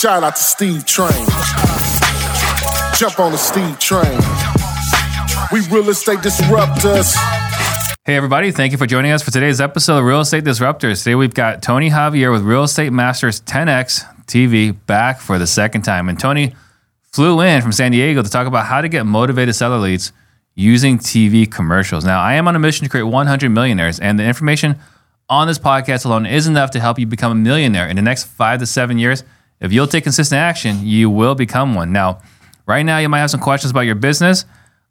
Shout out to Steve Trang. Jump on the Steve Train. We real estate disruptors. Hey, everybody, thank you for joining us for today's episode of Real Estate Disruptors. Today we've got Tony Javier with Real Estate Masters 10X TV back for the second time. And Tony flew in from San Diego to talk about how to get motivated seller leads using TV commercials. Now, I am on a mission to create 100 millionaires, and the information on this podcast alone is enough to help you become a millionaire in the next five to seven years. If you'll take consistent action, you will become one. Now, right now, you might have some questions about your business.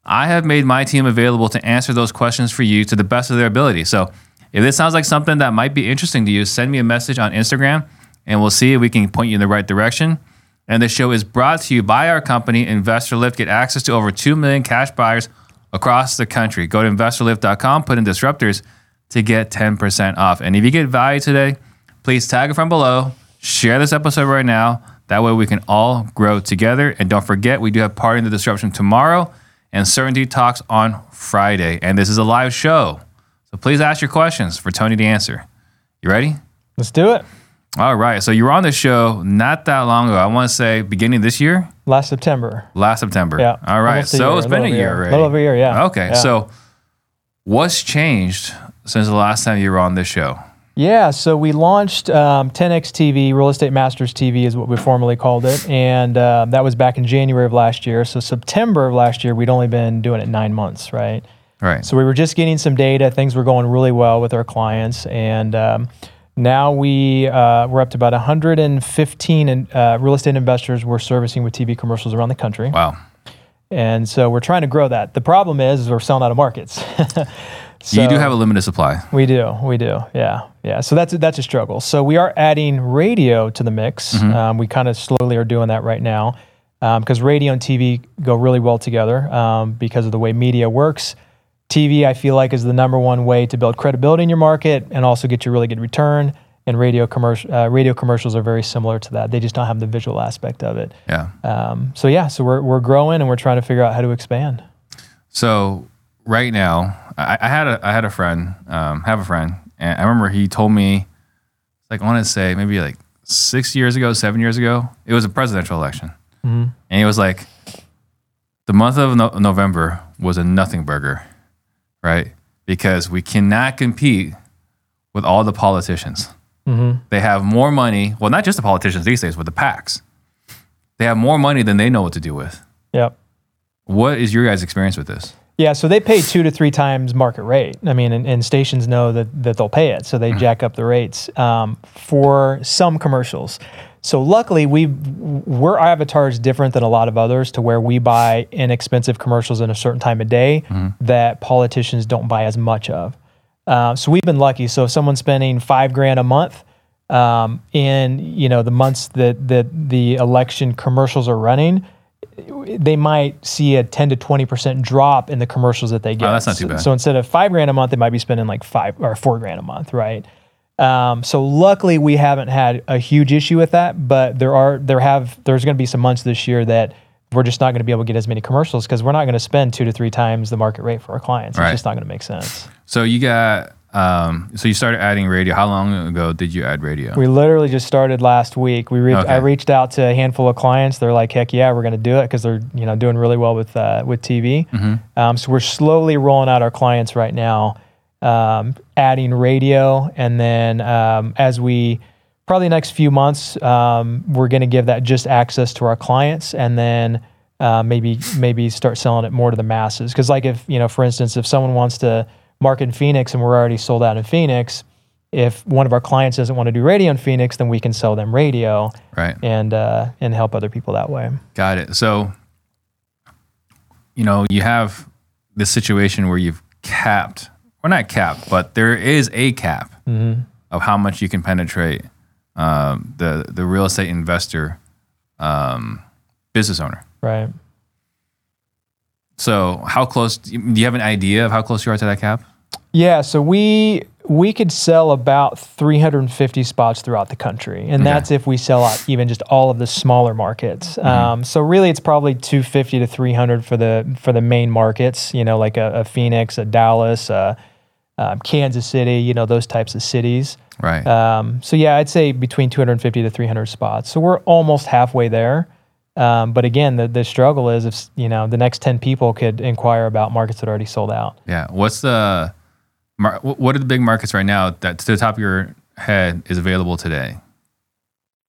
I have made my team available to answer those questions for you to the best of their ability. So, if this sounds like something that might be interesting to you, send me a message on Instagram and we'll see if we can point you in the right direction. And the show is brought to you by our company, Investor Lift. Get access to over 2 million cash buyers across the country. Go to investorlift.com, put in disruptors to get 10% off. And if you get value today, please tag it from below, share this episode right now. That way we can all grow together. And don't forget, we do have Pardon the Disruption tomorrow and Certainty Talks on Friday. And this is a live show. So please ask your questions for Tony to answer. You ready? Let's do it. All right. So you were on the show not that long ago. I want to say beginning this year, Last September. last September. Yeah. All right. So year, it's been a year a little over a year, yeah. Okay. Yeah. So what's changed since the last time you were on this show? Yeah, so we launched um, 10x TV, Real Estate Masters TV is what we formally called it, and uh, that was back in January of last year. So September of last year, we'd only been doing it nine months, right? Right. So we were just getting some data. Things were going really well with our clients, and um, now we uh, we're up to about 115 in, uh, real estate investors we're servicing with TV commercials around the country. wow. And so we're trying to grow that. The problem is, is we're selling out of markets. you do have a limited supply. We do, we do, yeah, yeah. So that's a, that's a struggle. So we are adding radio to the mix. Mm-hmm. Um, we kind of slowly are doing that right now because radio and TV go really well together um, because of the way media works. TV, I feel like, is the number one way to build credibility in your market and also get you a really good return. And radio commercial uh, radio commercials are very similar to that. They just don't have the visual aspect of it. Yeah. Um, so yeah, so we're we're growing and we're trying to figure out how to expand. So right now, I, I had a I had a friend, um, have a friend, and I remember he told me, like I want to say maybe like six years ago, seven years ago, it was a presidential election, and he was like, the month of no- November was a nothing burger, right? Because we cannot compete with all the politicians. They have more money. Well, not just the politicians these days, but the PACs. They have more money than they know what to do with. Yep. What is your guys' experience with this? Yeah, so they pay two to three times market rate. I mean, and, and stations know that, that they'll pay it, so they jack up the rates um, for some commercials. So luckily, we we're, our avatar is different than a lot of others, to where we buy inexpensive commercials in a certain time of day that politicians don't buy as much of. Uh, so we've been lucky. So if someone's spending five grand a month um, in you know the months that that the election commercials are running, they might see a 10 to 20 percent drop in the commercials that they get. Oh, that's not too So- bad. So instead of five grand a month, they might be spending like five or four grand a month, right? Um, so luckily, we haven't had a huge issue with that, but there are there have there's going to be some months this year that we're just not going to be able to get as many commercials because we're not going to spend two to three times the market rate for our clients. Right. It's just not going to make sense. So you got um so you started adding radio. How long ago did you add radio? We literally just started last week. We reached, I reached out to a handful of clients. They're like, "Heck yeah, we're going to do it," because they're you know doing really well with uh, with TV. Um, so we're slowly rolling out our clients right now, um, adding radio, and then um, as we probably next few months, um, we're going to give that just access to our clients, and then uh, maybe maybe start selling it more to the masses. Because like if you know, for instance, if someone wants to market in Phoenix and we're already sold out in Phoenix, if one of our clients doesn't want to do radio in Phoenix, then we can sell them radio Right. and uh, and help other people that way. Got it. So you know, you have this situation where you've capped, or not capped, but there is a cap of how much you can penetrate um, the the real estate investor um, business owner. Right. So how close? Do you have an idea of how close you are to that cap? Yeah, so we we could sell about 350 spots throughout the country, and that's if we sell out even just all of the smaller markets. Um, so really, it's probably 250 to 300 for the for the main markets. You know, like a, a Phoenix, a Dallas, a, um, Kansas City, you know, those types of cities. Right. Um, so yeah, I'd say between 250 to 300 spots. So we're almost halfway there. Um, but again, the, the struggle is if you know the next 10 people could inquire about markets that are already sold out. yeah. What's the what are the big markets right now that to the top of your head is available today?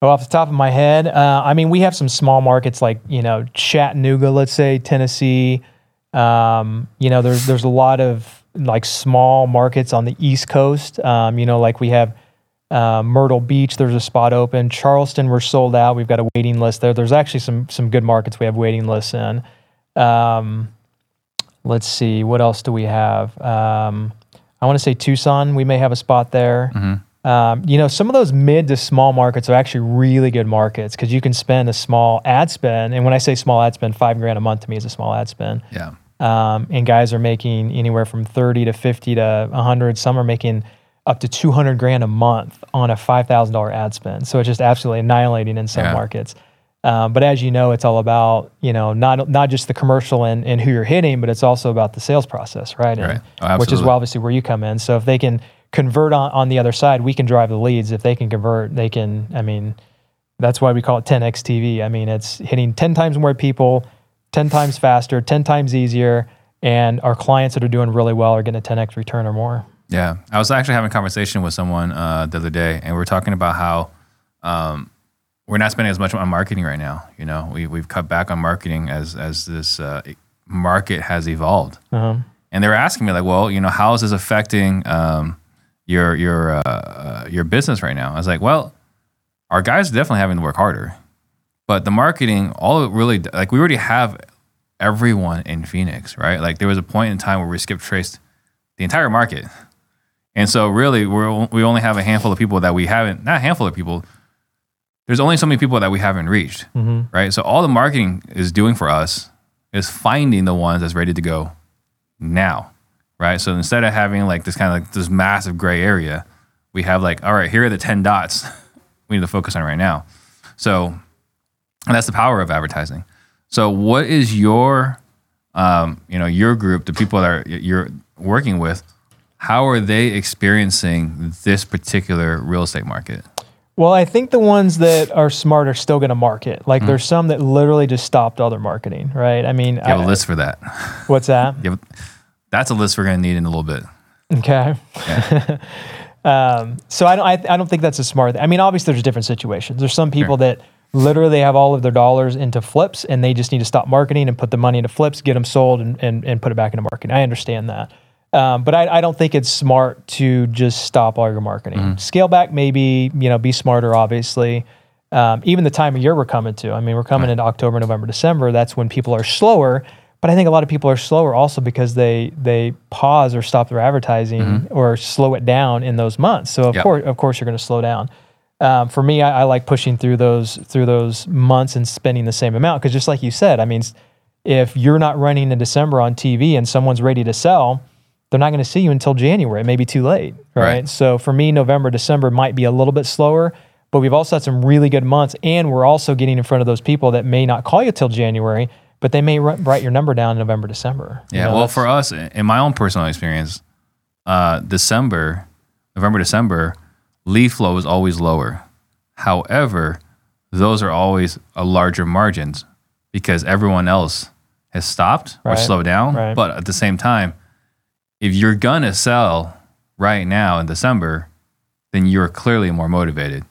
Well, off the top of my head, uh, I mean, we have some small markets like you know Chattanooga, let's say Tennessee. Um, you know, there's there's a lot of like small markets on the East Coast. Um, you know, like we have uh, Myrtle Beach. There's a spot open. Charleston, we're sold out. We've got a waiting list there. There's actually some some good markets we have waiting lists in. Um, let's see, what else do we have? Um, I want to say Tucson. We may have a spot there. Um, you know, some of those mid to small markets are actually really good markets because you can spend a small ad spend. And when I say small ad spend, five grand a month to me is a small ad spend. Yeah. Um, and guys are making anywhere from 30 to 50 to 100. Some are making up to 200 grand a month on a $5,000 ad spend. So it's just absolutely annihilating in some Yeah. markets. Um, but as you know, it's all about, you know, not, not just the commercial and, and who you're hitting, but it's also about the sales process, right? And- Right. Oh, which is obviously where you come in. So if they can convert on, on the other side, we can drive the leads. If they can convert, they can, I mean, that's why we call it 10x TV. I mean, it's hitting 10 times more people, 10 times faster, 10 times easier. And our clients that are doing really well are getting a 10x return or more. Yeah, I was actually having a conversation with someone uh, the other day, and we are talking about how um, we're not spending as much on marketing right now. You know, we we've cut back on marketing as as this uh, market has evolved. Uh-huh. And they were asking me like, well, you know, how is this affecting um, your your uh, uh, your business right now? I was like, well, our guys are definitely having to work harder, but the marketing, all it really like we already have everyone in Phoenix, right? Like there was a point in time where we skipped traced the entire market. And so really we're, we only have a handful of people that we haven't, not a handful of people, there's only so many people that we haven't reached, right? So all the marketing is doing for us is finding the ones that's ready to go now, right? So instead of having like this kind of like this massive gray area, we have like, all right, here are the 10 dots we need to focus on right now. So, and that's the power of advertising. So what is your, um, you know, your group, the people that are, you're working with, how are they experiencing this particular real estate market? Well, I think the ones that are smart are still going to market. Like there's some that literally just stopped all their marketing, right? I mean, You have I- a list for that. what's that? Have, that's a list we're going to need in a little bit. Okay. um, so I don't. I, I don't think that's a smart. I mean, obviously, there's different situations. There's some people that literally have all of their dollars into flips, and they just need to stop marketing and put the money into flips, get them sold, and and, and put it back into marketing. I understand that. Um, but I, I don't think it's smart to just stop all your marketing. Scale back, maybe you know, be smarter. Obviously, um, even the time of year we're coming to. I mean, we're coming into October, November, December. That's when people are slower. But I think a lot of people are slower also because they they pause or stop their advertising or slow it down in those months. So of Yep. course, of course, you're going to slow down. Um, for me, I, I like pushing through those through those months and spending the same amount because just like you said, I mean, if you're not running in December on TV and someone's ready to sell, they're not going to see you until January. It may be too late, right? Right. So for me, November, December might be a little bit slower, but we've also had some really good months, and we're also getting in front of those people that may not call you till January, but they may ri- write your number down in November, December. You Yeah. know, well, for us, in my own personal experience, uh, December, November, December, lead flow is always lower. However, those are always a larger margins because everyone else has stopped or slowed down. right. But at the same time, if you're gonna sell right now in December, then you're clearly more motivated.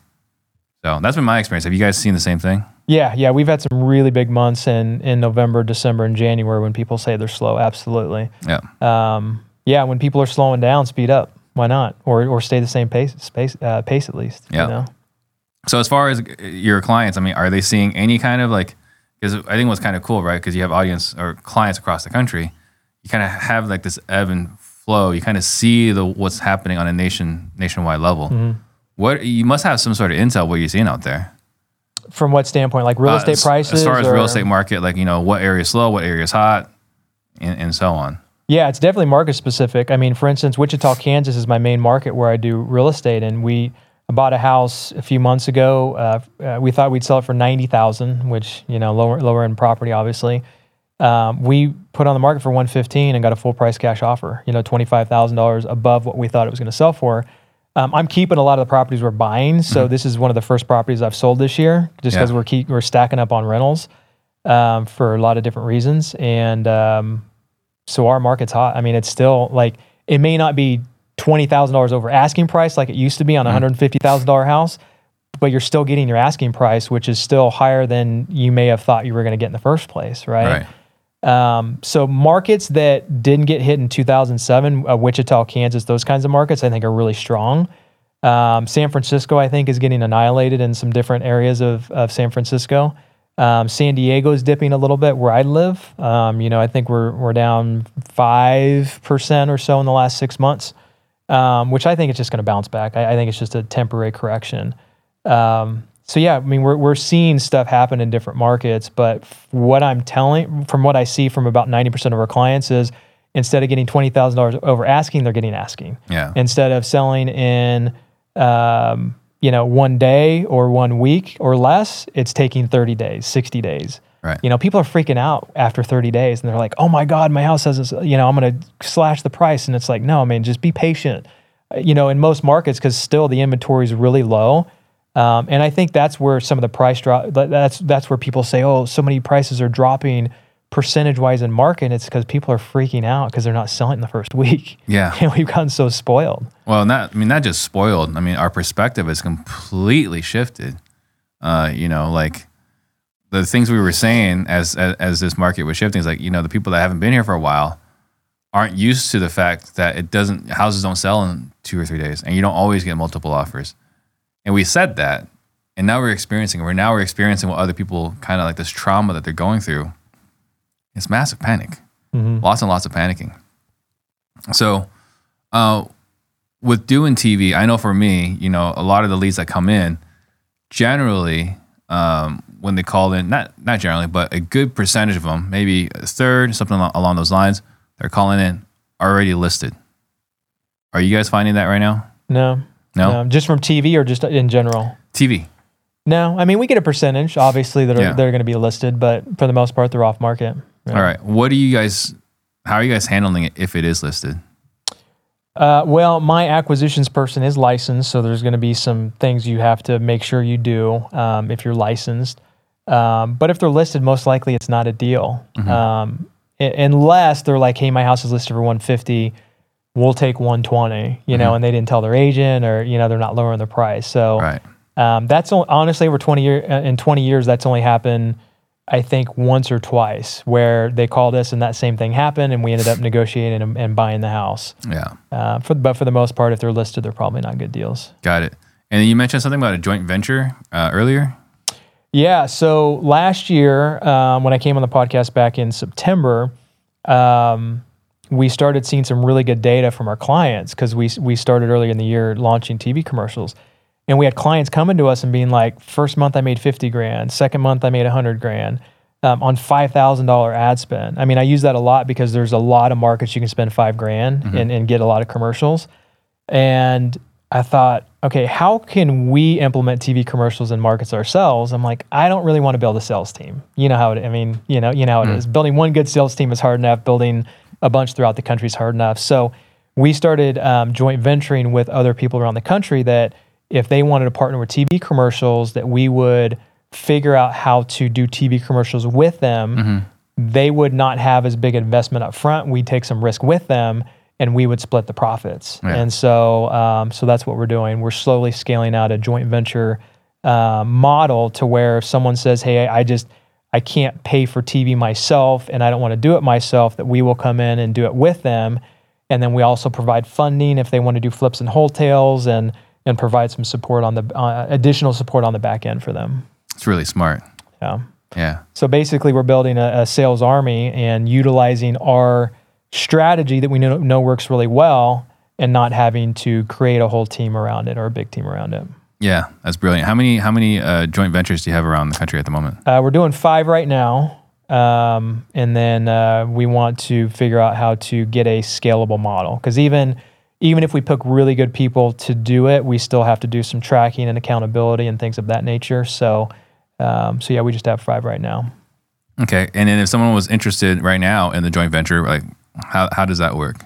So that's been my experience. Have you guys seen the same thing? Yeah, yeah, we've had some really big months in in November, December, and January when people say they're slow. Absolutely. Yeah. Um, yeah, when people are slowing down, speed up. Why not? Or or stay the same pace, pace, uh, pace at least. Yeah. You know? So as far as your clients, I mean, are they seeing any kind of like? Because I think what's kind of cool, right? Because you have audience or clients across the country, you kind of have like this ebb and flow. You kind of see the what's happening on a nation nationwide level. Mm-hmm. What you must have some sort of intel. What you're seeing out there? From what standpoint? Like real Uh, estate as- prices? as far as or- real estate market, like you know, what area is slow, what area is hot, and, and so on. Yeah, it's definitely market specific. I mean, for instance, Wichita, Kansas is my main market where I do real estate, and we bought a house a few months ago. Uh, uh, we thought we'd sell it for ninety thousand, which you know lower lower end property, obviously. Um, we put on the market for 115 and got a full price cash offer. You know, twenty five thousand dollars above what we thought it was going to sell for. Um, I'm keeping a lot of the properties we're buying, so this is one of the first properties I've sold this year, just because Yeah. we're keep we're stacking up on rentals um, for a lot of different reasons, and um, so our market's hot. I mean, it's still like it may not be twenty thousand dollars over asking price like it used to be on a hundred fifty thousand dollar house, but you're still getting your asking price, which is still higher than you may have thought you were going to get in the first place, right? Right. Um, so markets that didn't get hit in 2007, uh, Wichita, Kansas, those kinds of markets, I think are really strong. Um, San Francisco, I think, is getting annihilated in some different areas of, of San Francisco. Um, San Diego is dipping a little bit where I live. Um, you know, I think we're we're down five percent or so in the last six months, um, which I think it's just going to bounce back. I, I think it's just a temporary correction. Um, so yeah, I mean, we're we're seeing stuff happen in different markets, but what I'm telling, from what I see from about 90% of our clients is, instead of getting twenty thousand dollars over asking, they're getting asking. Yeah. Instead of selling in, um, you know, one day or one week or less, it's taking 30 days, 60 days. Right. You know, people are freaking out after 30 days and they're like, oh my God, my house has you know, I'm going to slash the price. And it's like, no, I mean, just be patient. You know, in most markets, because still the inventory is really low. Um, and I think that's where some of the price drop. That's that's where people say, oh, so many prices are dropping percentage wise in market. It's because people are freaking out because they're not selling in the first week. Yeah. And we've gotten so spoiled. Well, not I mean not just spoiled. I mean our perspective has completely shifted. Uh, you know, like the things we were saying as, as as this market was shifting is like you know the people that haven't been here for a while aren't used to the fact that it doesn't houses don't sell in two or three days, and you don't always get multiple offers. And we said that, and now we're experiencing. We're now we're experiencing what other people kind of like this trauma that they're going through. It's massive panic, lots and lots of panicking. So, uh, with doing TV, I know for me, you know, a lot of the leads that come in, generally, um, when they call in, not not generally, but a good percentage of them, maybe a third, something along those lines, they're calling in already listed. Are you guys finding that right now? No. No? Just from TV or just in general? TV. No. I mean, we get a percentage, obviously, that are, Yeah. that are going to be listed, but for the most part, they're off market. Yeah. All right. What do you guys? How are you guys handling it if it is listed? Uh, well, my acquisitions person is licensed, so there's going to be some things you have to make sure you do um, if you're licensed. Um, but if they're listed, most likely it's not a deal, um, i- unless they're like, "Hey, my house is listed for 150. We'll take 120," you know, and they didn't tell their agent, or you know, they're not lowering the price. So Right. um, that's on- honestly over 20 year uh, in 20 years that's only happened I think once or twice where they called us and that same thing happened and we ended up negotiating and, and buying the house. Yeah. Uh, for, but for the most part, if they're listed, they're probably not good deals. Got it. And then you mentioned something about a joint venture uh, earlier. Yeah. So last year, um, when I came on the podcast back in September, um, we started seeing some really good data from our clients because we we started earlier in the year launching TV commercials, and we had clients coming to us and being like, first month I made fifty grand, second month I made a hundred grand. Um, on five thousand dollar ad spend. I mean, I use that a lot because there's a lot of markets you can spend five grand and, and get a lot of commercials. And I thought, okay, how can we implement TV commercials in markets ourselves? I'm like, I don't really want to build a sales team. You know how it. I mean, you know, you know how it is. Building one good sales team is hard enough. Building a bunch throughout the country is hard enough. So we started um, joint venturing with other people around the country that if they wanted to partner with TV commercials, that we would figure out how to do TV commercials with them. They would not have as big investment up front. We'd take some risk with them, and we would split the profits. Yeah. And so, um, so that's what we're doing. We're slowly scaling out a joint venture uh, model to where if someone says, "Hey, I just I can't pay for TV myself, and I don't want to do it myself," that we will come in and do it with them, and then we also provide funding if they want to do flips and wholesales, and and provide some support on the uh, additional support on the back end for them. It's really smart. Yeah. Yeah. So basically, we're building a, a sales army and utilizing our strategy that we know, know works really well, and not having to create a whole team around it or a big team around it. Yeah. That's brilliant. How many how many uh, joint ventures do you have around the country at the moment? Uh, we're doing five right now, um, and then uh, we want to figure out how to get a scalable model. Because even even if we pick really good people to do it, we still have to do some tracking and accountability and things of that nature. So, um, so yeah, we just have five right now. Okay. And then if someone was interested right now in the joint venture, like how, how does that work?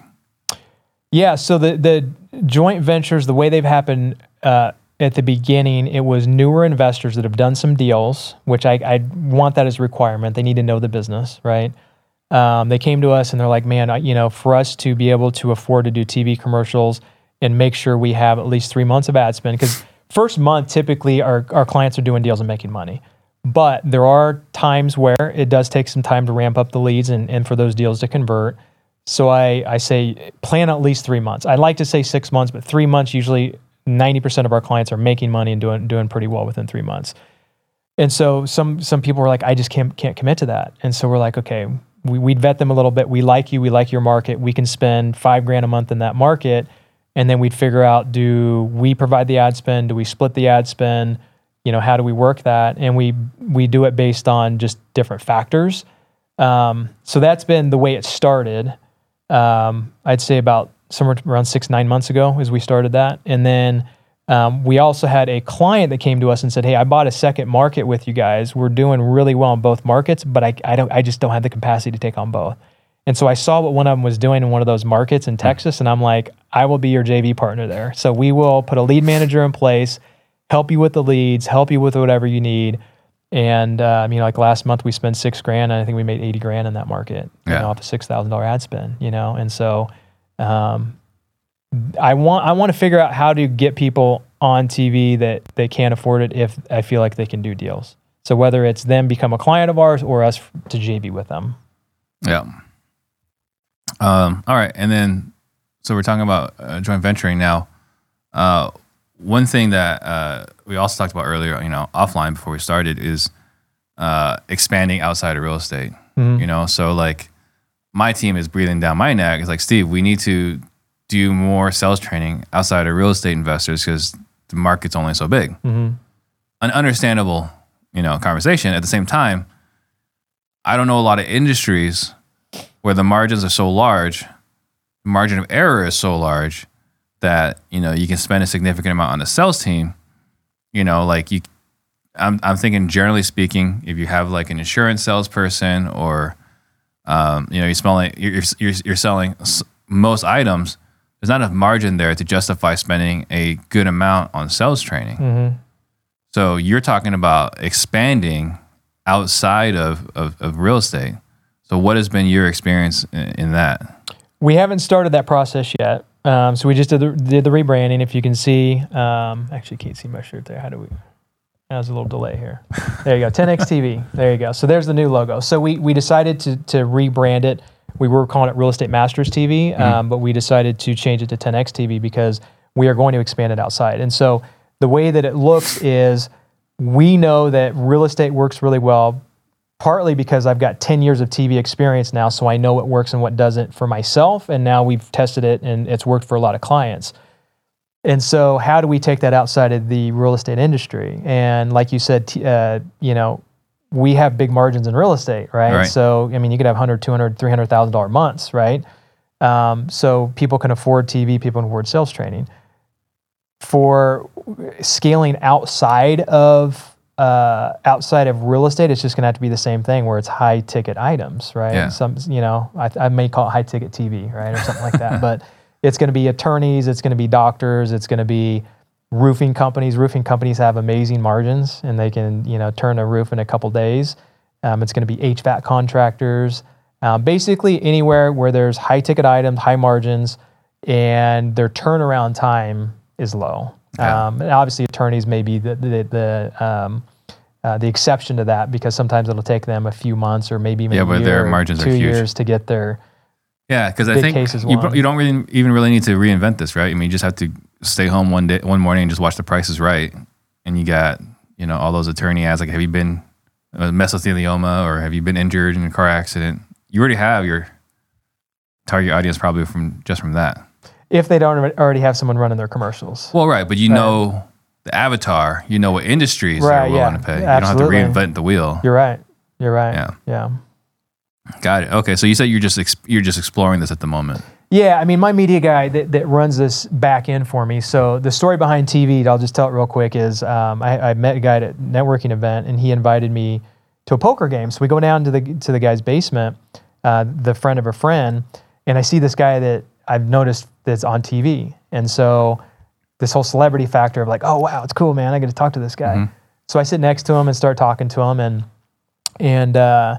Yeah, so the the joint ventures, the way they've happened uh, at the beginning, it was newer investors that have done some deals, which I, I want that as a requirement. They need to know the business, right? Um, they came to us and they're like, man, I, you know, for us to be able to afford to do TV commercials and make sure we have at least three months of ad spend, because first month typically our, our clients are doing deals and making money. But there are times where it does take some time to ramp up the leads and, and for those deals to convert. So I, I say plan at least three months. I'd like to say six months, but three months usually 90% of our clients are making money and doing doing pretty well within three months. And so some some people were like, I just can't can't commit to that. And so we're like, okay, we, we'd vet them a little bit. We like you, we like your market. We can spend five grand a month in that market. And then we'd figure out do we provide the ad spend? Do we split the ad spend? You know, how do we work that? And we we do it based on just different factors. Um, so that's been the way it started um, I'd say about somewhere around six, nine months ago as we started that. And then um, we also had a client that came to us and said, Hey, I bought a second market with you guys. We're doing really well in both markets, but I, I, don't, I just don't have the capacity to take on both. And so I saw what one of them was doing in one of those markets in Texas, and I'm like, I will be your JV partner there. So we will put a lead manager in place, help you with the leads, help you with whatever you need. And uh, you know, like last month we spent six grand, and I think we made eighty grand in that market, you know, off a six thousand dollar ad spend. You know, and so um, I want I want to figure out how to get people on TV that they can't afford it if I feel like they can do deals. So whether it's them become a client of ours or us to JV with them. Yeah. Um, all right. And then, so we're talking about uh, joint venturing now. Uh, one thing that uh, we also talked about earlier, you know, offline before we started is uh, expanding outside of real estate. You know, so like my team is breathing down my neck. It's like, Steve, we need to do more sales training outside of real estate investors because the market's only so big. Mm-hmm. An understandable, you know, conversation. At the same time, I don't know a lot of industries where the margins are so large, the margin of error is so large that you know you can spend a significant amount on the sales team. You know, like you, I'm I'm thinking generally speaking, if you have like an insurance salesperson or um, you know you're smelling you're, you're you're selling most items, there's not enough margin there to justify spending a good amount on sales training. So you're talking about expanding outside of, of, of real estate. So what has been your experience in, in that? We haven't started that process yet. Um, so we just did the, did the rebranding. If you can see, um, actually can't see my shirt there. How do we? There's a little delay here. There you go. 10x TV. There you go. So there's the new logo. So we we decided to to rebrand it. We were calling it Real Estate Masters TV, um, but we decided to change it to 10x TV because we are going to expand it outside. And so the way that it looks is we know that real estate works really well partly because I've got 10 years of TV experience now, so I know what works and what doesn't for myself. And now we've tested it and it's worked for a lot of clients. And so, how do we take that outside of the real estate industry? And like you said, t- uh, you know, we have big margins in real estate, right? Right. So, I mean, you could have 100, 200, 300,000 dollar months, right? Um, so people can afford TV, people can afford sales training. For scaling outside of uh, outside of real estate, it's just going to have to be the same thing, where it's high ticket items, right? Yeah. Some, you know, I, I may call it high ticket TV, right, or something like that. But it's going to be attorneys, it's going to be doctors, it's going to be roofing companies. Roofing companies have amazing margins, and they can, you know, turn a roof in a couple days. Um, it's going to be HVAC contractors. Um, basically, anywhere where there's high ticket items, high margins, and their turnaround time is low. Yeah. Um, and obviously, attorneys may be the the the, um, uh, the exception to that because sometimes it'll take them a few months or maybe even Yeah, a but their margins are two huge. years to get their Yeah, because I think you, you don't really even really need to reinvent this, right? I mean, you just have to stay home one day, one morning, and just watch The Price is Right, and you got you know all those attorney ads like, "Have you been uh, mesothelioma or have you been injured in a car accident?" You already have your target audience probably from just from that. if they don't already have someone running their commercials. Well, right, but you know the avatar, you know what industries Right, are willing yeah. to pay. You don't have to reinvent the wheel. You're right. You're right. Yeah. Yeah. Got it. Okay, so you said you're just ex- you're just exploring this at the moment. Yeah, I mean, my media guy that, that runs this back end for me. So the story behind TV, I'll just tell it real quick, is um, I, I met a guy at a networking event, and he invited me to a poker game. So we go down to the to the guy's basement, uh, the friend of a friend, and I see this guy that I've noticed that's on TV, and so this whole celebrity factor of like, oh wow, it's cool, man. I get to talk to this guy. So I sit next to him and start talking to him, and and uh,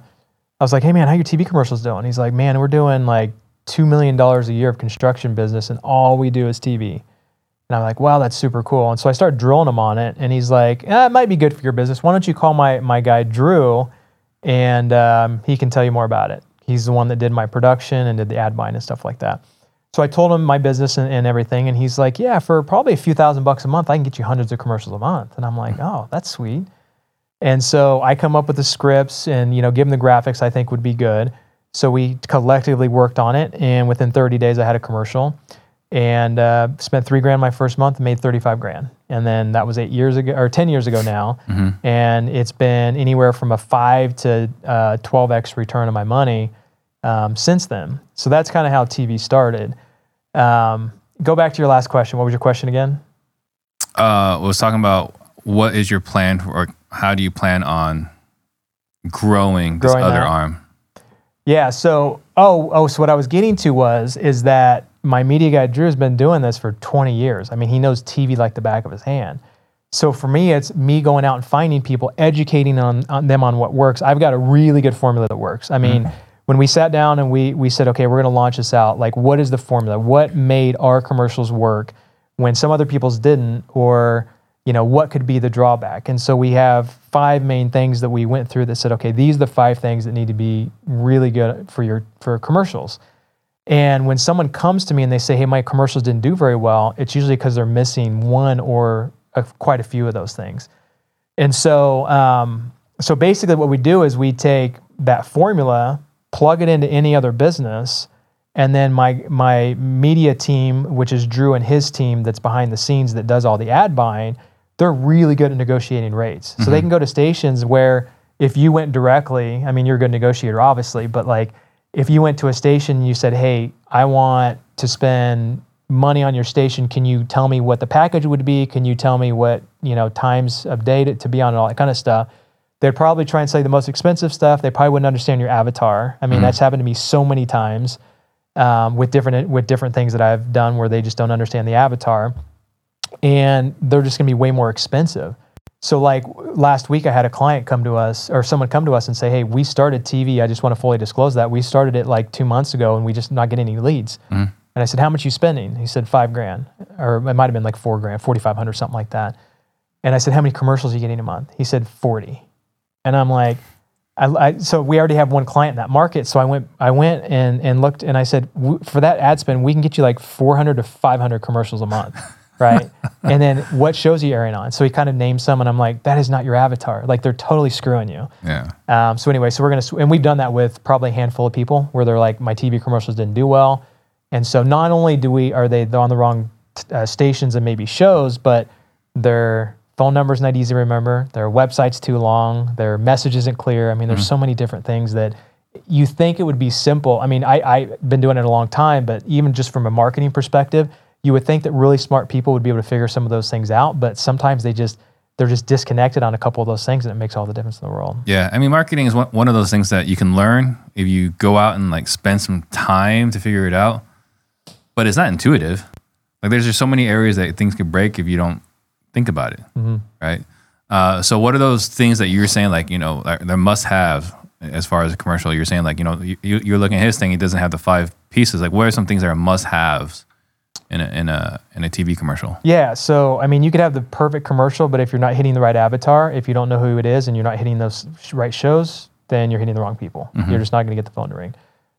I was like, hey man, how your TV commercials doing? He's like, man, we're doing like two million dollars a year of construction business, and all we do is TV. And I'm like, wow, that's super cool. And so I start drilling him on it, and he's like, eh, it might be good for your business. Why don't you call my my guy Drew, and um, he can tell you more about it. He's the one that did my production and did the ad buying and stuff like that. So I told him my business and, and everything, and he's like, yeah, for probably a few thousand bucks a month, I can get you hundreds of commercials a month. And I'm like, oh, that's sweet. And so I come up with the scripts and you know give them the graphics I think would be good. So we collectively worked on it, and within 30 days I had a commercial, and uh, spent three grand my first month and made 35 grand. And then that was eight years ago or 10 years ago now, and it's been anywhere from a five to uh, 12x return on my money um, since then. So that's kind of how TV started. Um, go back to your last question. What was your question again? Uh, was talking about what is your plan for, or how do you plan on growing this other that. arm? Yeah. So, oh, oh. So what I was getting to was is that my media guy Drew has been doing this for 20 years. I mean, he knows TV like the back of his hand. So for me, it's me going out and finding people, educating on, on them on what works. I've got a really good formula that works. I mean, mm-hmm. when we sat down and we we said, okay, we're going to launch this out. Like, what is the formula? What made our commercials work when some other people's didn't, or you know, what could be the drawback? And so we have five main things that we went through that said, okay, these are the five things that need to be really good for your for commercials. And when someone comes to me and they say, "Hey, my commercials didn't do very well," it's usually because they're missing one or a, quite a few of those things. And so, um, so basically, what we do is we take that formula, plug it into any other business, and then my my media team, which is Drew and his team, that's behind the scenes that does all the ad buying, they're really good at negotiating rates. So they can go to stations where if you went directly, I mean, you're a good negotiator, obviously, but like if you went to a station and you said, "Hey, I want to spend money on your station. Can you tell me what the package would be? Can you tell me what you know times of day to, to be on and all that kind of stuff?" They'd probably try and say the most expensive stuff. They probably wouldn't understand your avatar. I mean, that's happened to me so many times um, with different with different things that I've done where they just don't understand the avatar, and they're just going to be way more expensive. So like last week, I had a client come to us or someone come to us and say, "Hey, we started TV. I just want to fully disclose that we started it like two months ago, and we just not getting any leads." Mm-hmm. And I said, "How much you spending?" He said, five grand, or it might have been like four grand, forty five hundred, something like that." And I said, "How many commercials are you getting a month?" He said, 40. And I'm like, I, I, so we already have one client in that market. So I went, I went and, and looked and I said, "W- for that ad spend, we can get you like 400 to 500 commercials a month. Right. and then what shows are you airing on? So he kind of named some and I'm like, that is not your avatar. Like they're totally screwing you. Yeah. Um, so anyway, so we're going to, and we've done that with probably a handful of people where they're like, my TV commercials didn't do well. And so not only do we, are they on the wrong uh, stations and maybe shows, but their phone number's not easy to remember. Their website's too long. Their message isn't clear. I mean, there's so many different things that you think it would be simple. I mean, I, I've been doing it a long time, but even just from a marketing perspective, you would think that really smart people would be able to figure some of those things out, but sometimes they just, they're just disconnected on a couple of those things and it makes all the difference in the world. Yeah, I mean, marketing is one, one of those things that you can learn if you go out and like spend some time to figure it out. But it's not intuitive. Like, there's just so many areas that things could break if you don't think about it, right? Uh, so, what are those things that you're saying? Like, you know, they're must have as far as a commercial. You're saying like, you know, you, you- you're looking at his thing. He doesn't have the five pieces. Like, what are some things that are must haves in a in a in a TV commercial? Yeah. So, I mean, you could have the perfect commercial, but if you're not hitting the right avatar, if you don't know who it is and you're not hitting those sh- right shows, then you're hitting the wrong people. You're just not going to get the phone to ring.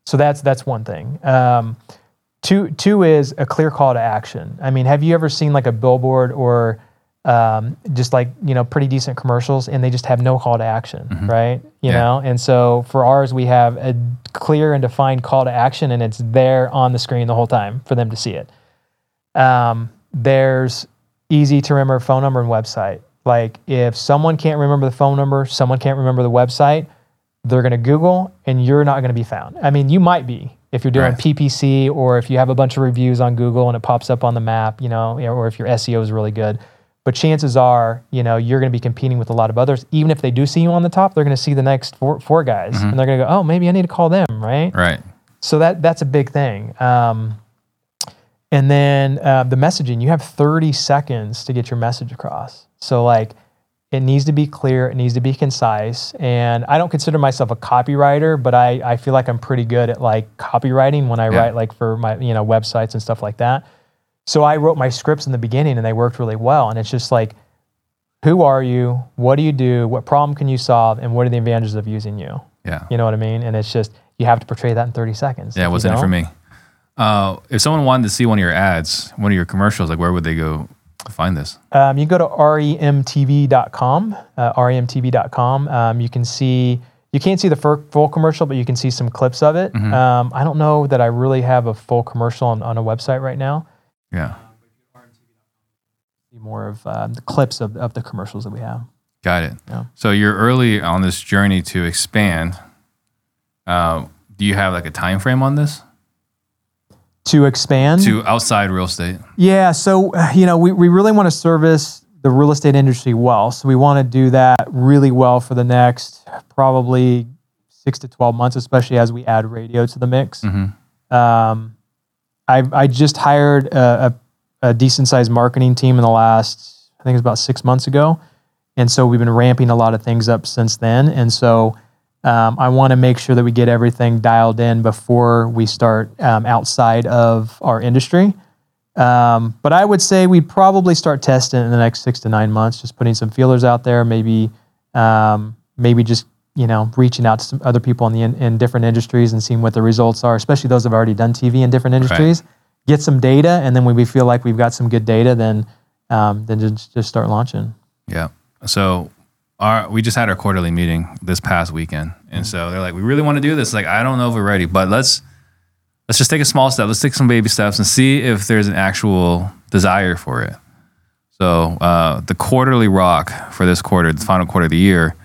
So that's that's one thing. Um, two two is a clear call to action. I mean, have you ever seen like a billboard or um, just like you know pretty decent commercials and they just have no call to action, right? You Yeah. know, and so for ours we have a clear and defined call to action, and it's there on the screen the whole time for them to see it. Um, there's easy to remember phone number and website. Like if someone can't remember the phone number, someone can't remember the website, they're going to Google and you're not going to be found. I mean, you might be if you're doing Right. PPC or if you have a bunch of reviews on Google and it pops up on the map, you know, or if your SEO is really good. but chances are, you know, you're going to be competing with a lot of others. Even if they do see you on the top, they're going to see the next four, four guys, and they're going to go, "Oh, maybe I need to call them." Right. Right. So that that's a big thing. Um, and then uh, the messaging, you have 30 seconds to get your message across. So like, it needs to be clear, it needs to be concise. And I don't consider myself a copywriter, but I, I feel like I'm pretty good at like copywriting when I Yeah. write like for my you know websites and stuff like that. So I wrote my scripts in the beginning and they worked really well. And it's just like, who are you? What do you do? What problem can you solve? And what are the advantages of using you? Yeah. You know what I mean? And it's just you have to portray that in 30 seconds. Yeah, it wasn't it for me. Uh, if someone wanted to see one of your ads, one of your commercials, like where would they go find this? Um, you go to remtv.com, uh, remtv.com. Um, you can see, you can't see the full commercial, but you can see some clips of it. Um, I don't know that I really have a full commercial on, on a website right now. Yeah. More of um, the clips of, of the commercials that we have. Got it. Yeah. So you're early on this journey to expand. Uh, do you have like a time frame on this To expand, to outside real estate? Yeah, so you know, we, we really want to service the real estate industry well. So we want to do that really well for the next probably six to twelve months, especially as we add radio to the mix. Um, I I just hired a, a, a decent sized marketing team in the last I think it was about six months ago, and so we've been ramping a lot of things up since then. And so um, I want to make sure that we get everything dialed in before we start um, outside of our industry. Um, but I would say we'd probably start testing in the next six to nine months, just putting some feelers out there, maybe um, maybe just you know reaching out to some other people in the in, in different industries and seeing what the results are, especially those that have already done TV in different industries. Get some data, and then when we feel like we've got some good data, then um, then just just start launching. Yeah. So our we just had our quarterly meeting this past weekend, and so they're like, we really want to do this. Like, I don't know if we're ready, but let's let's just take a small step. Let's take some baby steps and see if there's an actual desire for it. So uh, the quarterly rock for this quarter, the final quarter of the year,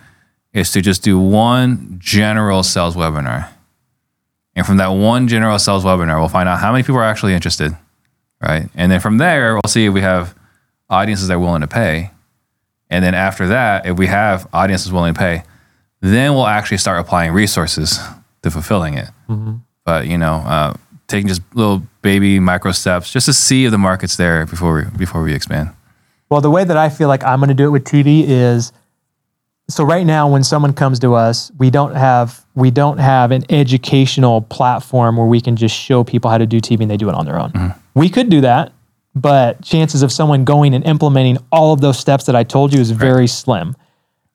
is to just do one general sales webinar. And from that one general sales webinar, we'll find out how many people are actually interested, right? And then from there, we'll see if we have audiences that are willing to pay. And then after that, if we have audiences willing to pay, then we'll actually start applying resources to fulfilling it. But you know, uh, taking just little baby micro steps just to see if the market's there before we before we expand. Well, the way that I feel like I'm going to do it with TV is so right now when someone comes to us, we don't have we don't have an educational platform where we can just show people how to do TV and they do it on their own. We could do that, but chances of someone going and implementing all of those steps that I told you is very slim.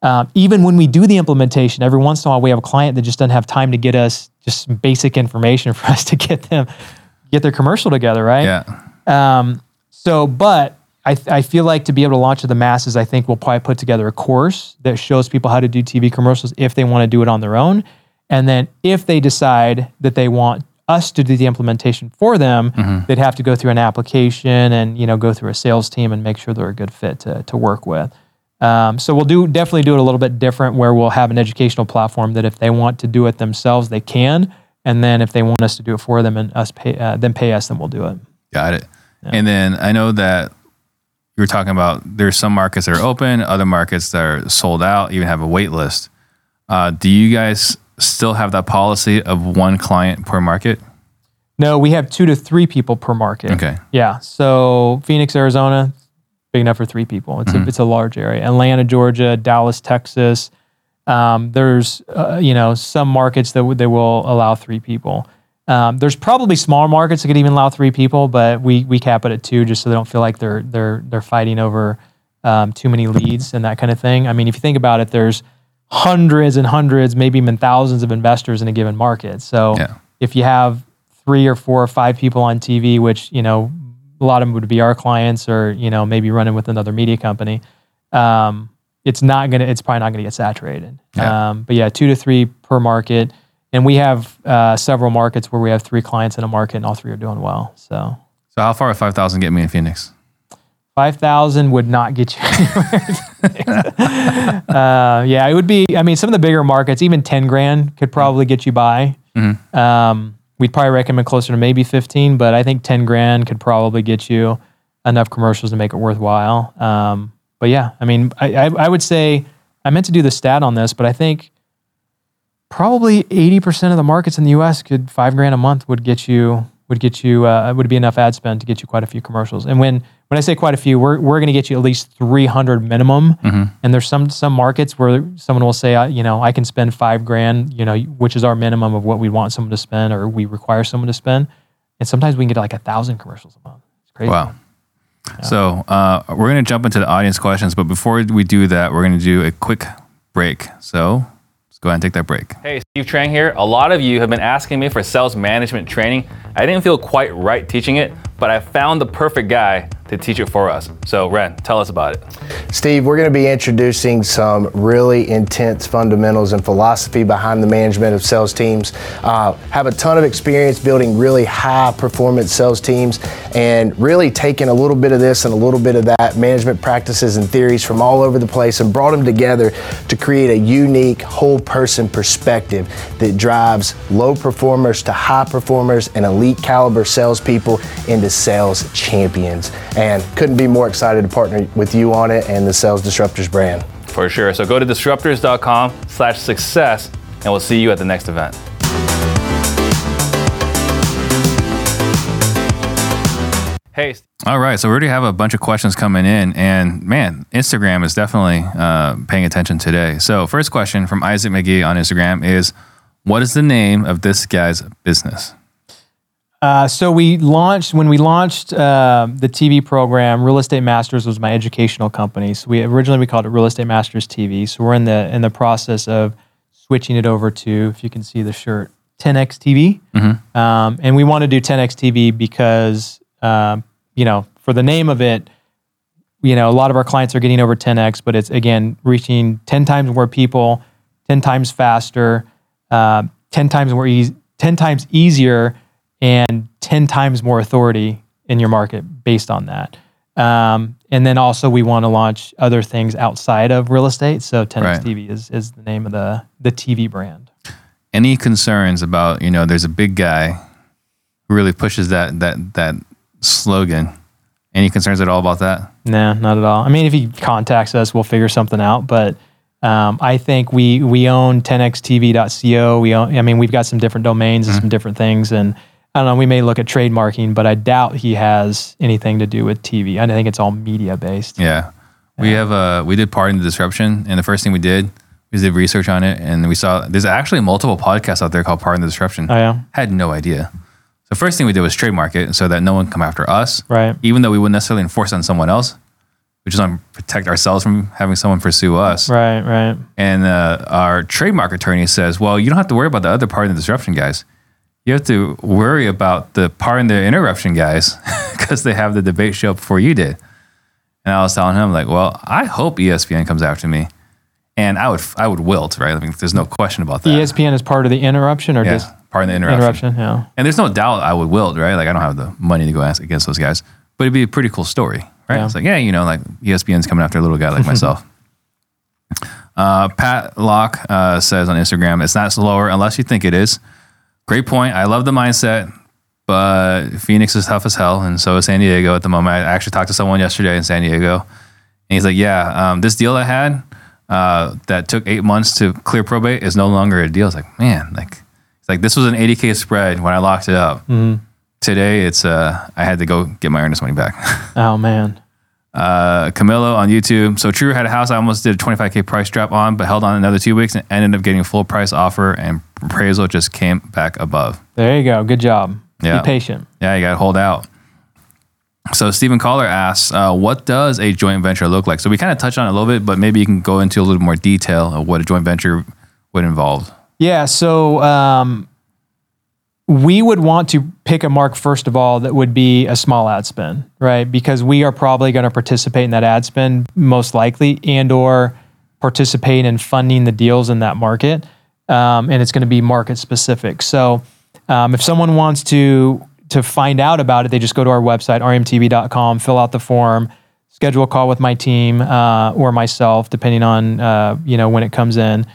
Um, even when we do the implementation, every once in a while we have a client that just doesn't have time to get us just some basic information for us to get them get their commercial together, right? Yeah, Um, so, but I, I feel like to be able to launch to the masses, I think we'll probably put together a course that shows people how to do TV commercials if they want to do it on their own. And then if they decide that they want us to do the implementation for them, they'd have to go through an application and, you know, go through a sales team and make sure they're a good fit to, to work with. Um, so we'll do definitely do it a little bit different where we'll have an educational platform that if they want to do it themselves, they can. And then if they want us to do it for them and us pay, uh, then pay us, then we'll do it. got it. And then I know that you were talking about there's some markets that are open, other markets that are sold out, even have a wait list. Uh, do you guys still have that policy of one client per market? No, we have two to three people per market. Okay. Yeah. So Phoenix, Arizona, big enough for three people. It's a it's a large area. Atlanta, Georgia, Dallas, Texas. Um, there's uh, you know some markets that w- they will allow three people. Um, there's probably smaller markets that could even allow three people, but we we cap it at two just so they don't feel like they're they're they're fighting over um, too many leads and that kind of thing. I mean, if you think about it, there's hundreds and hundreds, maybe even thousands of investors in a given market. So Yeah. if you have three or four or five people on TV, which you know a lot of them would be our clients, or you know maybe running with another media company, um, it's not gonna. It's probably not gonna get saturated. Yeah. Um, but yeah, two to three per market, and we have uh, several markets where we have three clients in a market, and all three are doing well. So. So how far would five thousand get me in Phoenix? Five thousand would not get you anywhere. uh, yeah, it would be. I mean, some of the bigger markets, even ten grand could probably get you by. Um, we'd probably recommend closer to maybe fifteen, but I think ten grand could probably get you enough commercials to make it worthwhile. Um, but yeah, I mean, I, I, I would say I meant to do the stat on this, but I think probably 80% of the markets in the US could five grand a month would get you would get you uh, would be enough ad spend to get you quite a few commercials. And when when I say quite a few, we're, we're going to get you at least 300 minimum. Mm-hmm. And there's some some markets where someone will say, uh, you know, I can spend five grand, you know, which is our minimum of what we want someone to spend or we require someone to spend. And sometimes we can get like a thousand commercials a month. It's crazy. Wow. So uh, we're going to jump into the audience questions, but before we do that, we're going to do a quick break. So let's go ahead and take that break. Hey, Steve Trang here. A lot of you have been asking me for sales management training. I didn't feel quite right teaching it, but I found the perfect guy to teach it for us. So, Ren, tell us about it. Steve, we're going to be introducing some really intense fundamentals and philosophy behind the management of sales teams. Uh, have a ton of experience building really high performance sales teams and really taking a little bit of this and a little bit of that management practices and theories from all over the place and brought them together to create a unique whole person perspective that drives low performers to high performers and elite caliber salespeople into sales champions and couldn't be more excited to partner with you on it and the Sales Disruptors brand. For sure. So go to disruptors.com slash success and we'll see you at the next event. Hey. All right. So we already have a bunch of questions coming in, and man, Instagram is definitely uh, paying attention today. So, first question from Isaac McGee on Instagram is What is the name of this guy's business? Uh, so we launched when we launched uh, the TV program. Real Estate Masters was my educational company. So we originally we called it Real Estate Masters TV. So we're in the in the process of switching it over to, if you can see the shirt, 10x TV. Um, and we want to do 10x TV because um, you know for the name of it, you know a lot of our clients are getting over 10x, but it's again reaching 10 times more people, 10 times faster, uh, 10 times more easy, 10 times easier and 10 times more authority in your market based on that. Um, and then also we want to launch other things outside of real estate. So 10x Right. TV is, is the name of the, the TV brand. Any concerns about, you know, there's a big guy who really pushes that that that slogan. Any concerns at all about that? Nah, not at all. I mean, if he contacts us, we'll figure something out. But um, I think we we own 10xtv.co. We own, I mean, we've got some different domains and some different things. And I don't know, we may look at trademarking, but I doubt he has anything to do with TV. I think it's all media based. Yeah. We have uh we did Pardon the Disruption and the first thing we did we did research on it and we saw there's actually multiple podcasts out there called Pardon the Disruption. Oh, yeah. Had no idea. So first thing we did was trademark it so that no one come after us. Right. Even though we wouldn't necessarily enforce on someone else. We just want to protect ourselves from having someone pursue us. Right, right. And uh, our trademark attorney says, well, you don't have to worry about the other Pardon the Disruption guys. You have to worry about the Pardon the Interruption guys because they have the debate show before you did. And I was telling him, like, well, I hope ESPN comes after me. And I would, I would wilt, right? I mean, there's no question about that. ESPN is part of the interruption or yeah, just pardon the interruption. interruption? Yeah. And there's no doubt I would wilt, right? Like, I don't have the money to go ask against those guys, but it'd be a pretty cool story, right? Yeah. It's like, yeah, you know, like ESPN's coming after a little guy like myself. Uh, Pat Locke uh, says on Instagram, it's not slower unless you think it is. Great point. I love the mindset, but Phoenix is tough as hell, and so is San Diego at the moment. I actually talked to someone yesterday in San Diego, and he's like, "Yeah, um, this deal I had uh, that took eight months to clear probate is no longer a deal." It's like, man, like, it's like this was an 80k spread when I locked it up. Today, it's uh, I had to go get my earnest money back. Oh man. Uh, Camilo on YouTube. So True had a house I almost did a 25k price drop on, but held on another two weeks and ended up getting a full price offer, and appraisal just came back above. There you go. Good job. Yeah. Be patient. Yeah, you got to hold out. So Stephen Caller asks, uh, what does a joint venture look like? So we kind of touched on it a little bit, but maybe you can go into a little more detail of what a joint venture would involve. Yeah. So um, we would want to pick a mark first of all that would be a small ad spend, right? Because we are probably going to participate in that ad spend most likely, and or participate in funding the deals in that market, um, and it's going to be market specific. So um, if someone wants to to find out about it, they just go to our website remtv.com, fill out the form, schedule a call with my team uh, or myself, depending on uh, you know when it comes in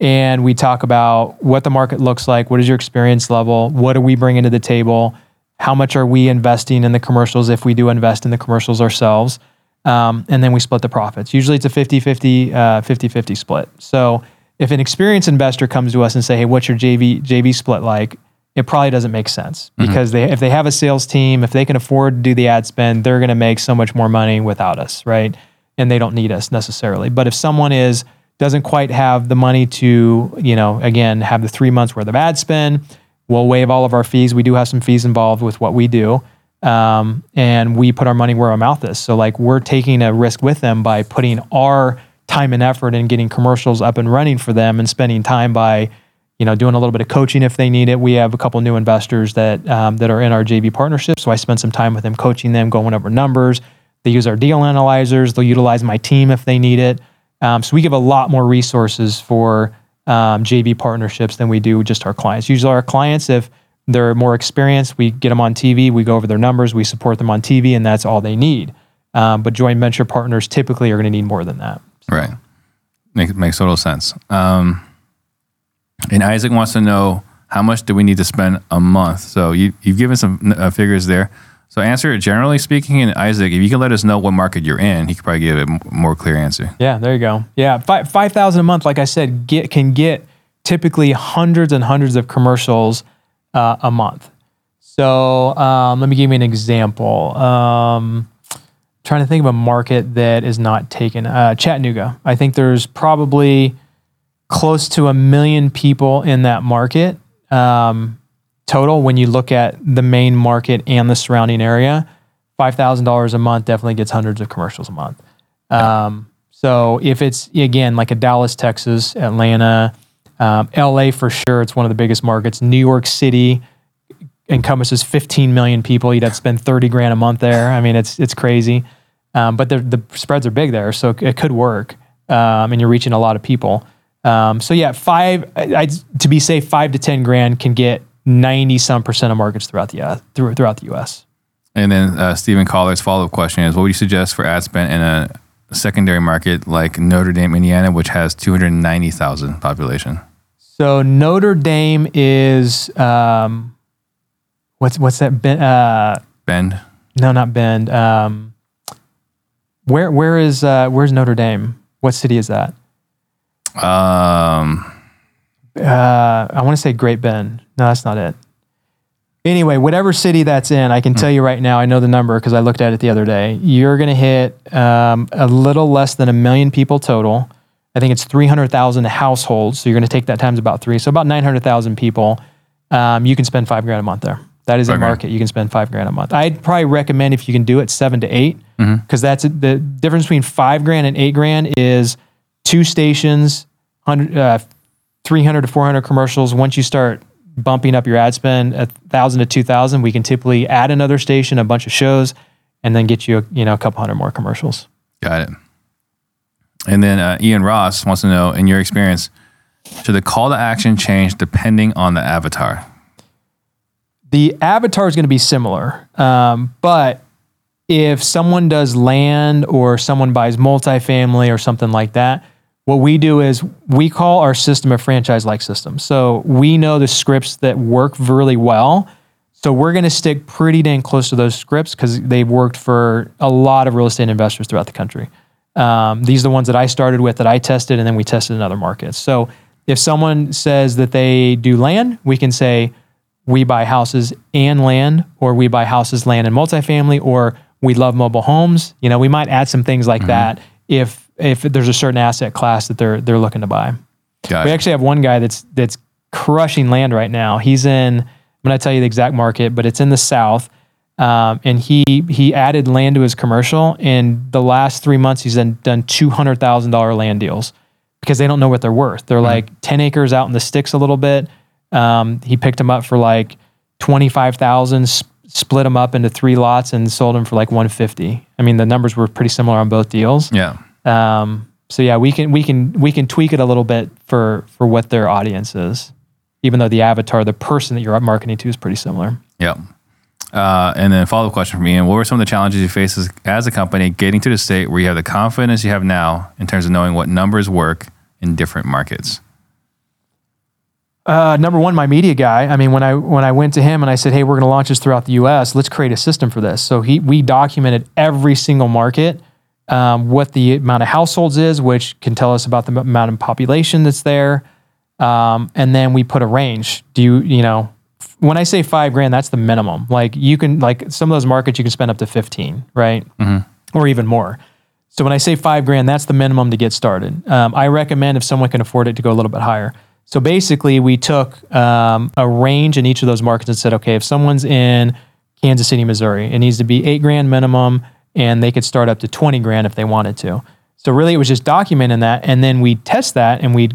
and we talk about what the market looks like, what is your experience level, what are we bringing to the table, how much are we investing in the commercials if we do invest in the commercials ourselves, um, and then we split the profits. Usually it's a 50 50, uh, 50 50 split. So if an experienced investor comes to us and say, hey, what's your JV, JV split like? It probably doesn't make sense because they, if they have a sales team, if they can afford to do the ad spend, they're going to make so much more money without us, right? And they don't need us necessarily. But if someone is doesn't quite have the money to, you know, again, have the three months worth of ad spend, we'll waive all of our fees. We do have some fees involved with what we do um, and we put our money where our mouth is. So like we're taking a risk with them by putting our time and effort in getting commercials up and running for them, and spending time by you know doing a little bit of coaching if they need it. We have a couple new investors that um, that are in our JV partnership, so I spend some time with them coaching them, going over numbers. They use our deal analyzers. They'll utilize my team if they need it. Um, so we give a lot more resources for um, JV partnerships than we do just our clients. Usually our clients, if they're more experienced. We get them on TV, we go over their numbers, we support them on TV, and that's all they need. Um, but joint venture partners typically are going to need more than that. Right. Makes makes total sense. Um, and Isaac wants to know how much do we need to spend a month? So you, you've given some uh, figures there. So answer it generally speaking. And Isaac, if you can let us know what market you're in, he could probably give a more clear answer. Yeah, there you go. Yeah, five five thousand a month. Like I said, get can get typically hundreds and hundreds of commercials uh, a month. So um, let me give you an example. Um, trying to think of a market that is not taken. Uh, Chattanooga. I think there's probably close to a million people in that market um, total. When you look at the main market and the surrounding area, five thousand dollars a month definitely gets hundreds of commercials a month. Um, so if it's again like a Dallas, Texas, Atlanta, um, LA for sure, it's one of the biggest markets. New York City encompasses 15 million people. You'd have to spend 30 grand a month there. I mean, it's it's crazy, um, but the the spreads are big there, so it could work, um, and you're reaching a lot of people. Um, so yeah, five. I, I, to be safe, five to 10 grand can get 90 some percent of markets throughout the uh, through, throughout the U.S. And then uh, Stephen Coller's follow up question is: What would you suggest for ad spend in a secondary market like Notre Dame, Indiana, which has 290,000 population? So Notre Dame is um, what's what's that? Ben, uh, Bend. no, not Bend. Um, where where is uh, where's Notre Dame? What city is that? Um, Uh, I want to say Great Bend. No, that's not it. Anyway, whatever city that's in, I can tell you right now. I know the number because I looked at it the other day. You're going to hit um, a little less than a million people total. I think it's 300,000 households. So you're going to take that times about three. So about 900,000 people. Um, you can spend five grand a month there. That is a market. You can spend five grand a month. I'd probably recommend if you can do it, seven to eight, because that's the difference between five grand and eight grand is two stations, 100, uh, 300 to 400 commercials. Once you start bumping up your ad spend, a thousand to 2,000, we can typically add another station, a bunch of shows, and then get you, you know, a couple hundred more commercials. got it. And then uh, Ian Ross wants to know, in your experience, should the call to action change depending on the avatar? the avatar is going to be similar, um, but if someone does land or someone buys multifamily or something like that, what we do is we call our system a franchise like system. So we know the scripts that work really well. So we're going to stick pretty dang close to those scripts because they've worked for a lot of real estate investors throughout the country. Um, these are the ones that I started with that I tested, and then we tested in other markets. So if someone says that they do land, we can say we buy houses and land, or we buy houses, land, and multifamily, or we love mobile homes. You know, we might add some things like that if if there's a certain asset class that they're they're looking to buy. Gotcha. We actually have one guy that's that's crushing land right now. He's in. I'm going to tell you the exact market, but it's in the south. Um, and he he added land to his commercial. In the last three months, he's done, done two hundred thousand dollar land deals because they don't know what they're worth. They're like ten acres out in the sticks a little bit. Um, he picked them up for like twenty five thousand, sp- split them up into three lots, and sold them for like one fifty. I mean, the numbers were pretty similar on both deals. yeah. Um, so yeah, we can we can we can tweak it a little bit for for what their audience is, even though the avatar, the person that you're marketing to, is pretty similar. Yeah. Uh, and then follow up question from Ian: What were some of the challenges you faced as, as a company getting to the state where you have the confidence you have now in terms of knowing what numbers work in different markets? Uh, number one, my media guy. I mean, when I when I went to him and I said, "Hey, we're going to launch this throughout the U.S. Let's create a system for this." So he we documented every single market um, what the amount of households is, which can tell us about the amount of population that's there. Um, and then we put a range. Do you, you know, when I say five grand, that's the minimum. Like you can, like some of those markets, you can spend up to 15, right? Or even more. So when I say five grand, that's the minimum to get started. Um, I recommend if someone can afford it to go a little bit higher. So basically, we took um, a range in each of those markets and said, okay, if someone's in Kansas City, Missouri, it needs to be eight grand minimum, and they could start up to 20 grand if they wanted to. So really, it was just documenting that, and then we test that, and we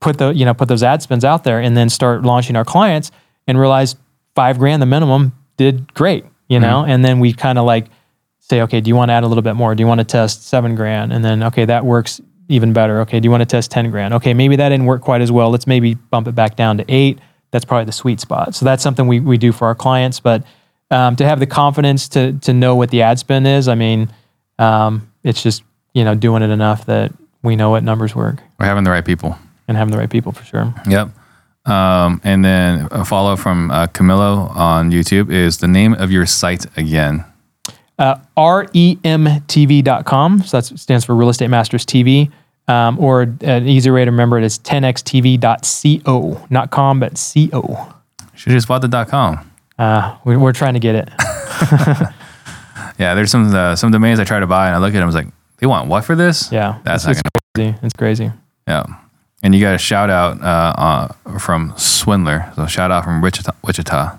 put the you know put those ad spends out there, and then start launching our clients, and realize five grand the minimum did great, you mm-hmm. know, and then we kind of like say, okay, do you want to add a little bit more? Do you want to test seven grand? And then, okay, that works even better. Okay, do you want to test 10 grand? Okay, maybe that didn't work quite as well. Let's maybe bump it back down to eight. That's probably the sweet spot. So that's something we, we do for our clients. But um, to have the confidence to, to know what the ad spend is, I mean, um, it's just, you know, doing it enough that we know what numbers work We're having the right people. and having the right people for sure. Yep. Um, and then a follow from uh, Camilo on YouTube is the name of your site again. uh, remtv.com. So that stands for Real Estate Masters TV. Um, or an easier way to remember it is 10xtv.co, not com, but co. Should just bought the dot com. Uh, we, we're trying to get it. Yeah, there's some uh, some domains I try to buy and I look at them. I was like, they want what for this? Yeah, that's it's, not it's crazy. It's crazy. Yeah, and you got a shout out uh, uh, from Swindler. So shout out from Wichita. Wichita.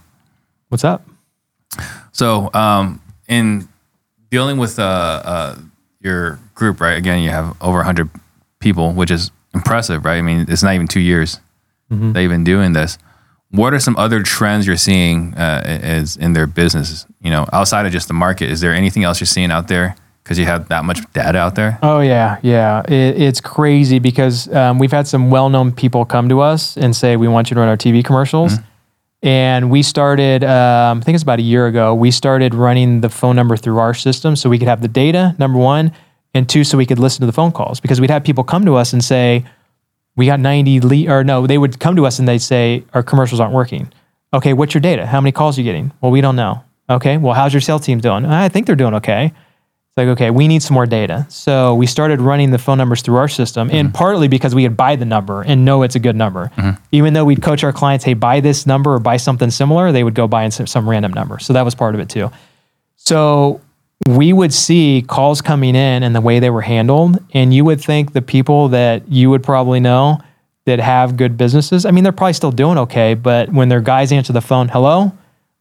What's up? So, um, in dealing with uh, uh, your group, right? Again, you have over 100 people, which is impressive, right? I mean, it's not even two years they've been doing this. What are some other trends you're seeing uh, as in their businesses? You know, outside of just the market, is there anything else you're seeing out there? Because you have that much data out there. Oh yeah, yeah. It, it's crazy because um, we've had some well-known people come to us and say we want you to run our TV commercials. And we started, um, I think it's about a year ago. We started running the phone number through our system so we could have the data. Number one, and two, so we could listen to the phone calls because we'd have people come to us and say, "We got 90 lead," or no, they would come to us and they'd say, "Our commercials aren't working." Okay, what's your data? How many calls are you getting? Well, we don't know. Okay, well, how's your sales team doing? I think they're doing okay. It's like, okay, we need some more data. So we started running the phone numbers through our system, and mm-hmm. partly because we could buy the number and know it's a good number. Mm-hmm. Even though we'd coach our clients, hey, buy this number or buy something similar, they would go buy some, some random number. So that was part of it too. So we would see calls coming in and the way they were handled, and you would think the people that you would probably know that have good businesses, I mean, they're probably still doing okay, but when their guys answer the phone, hello,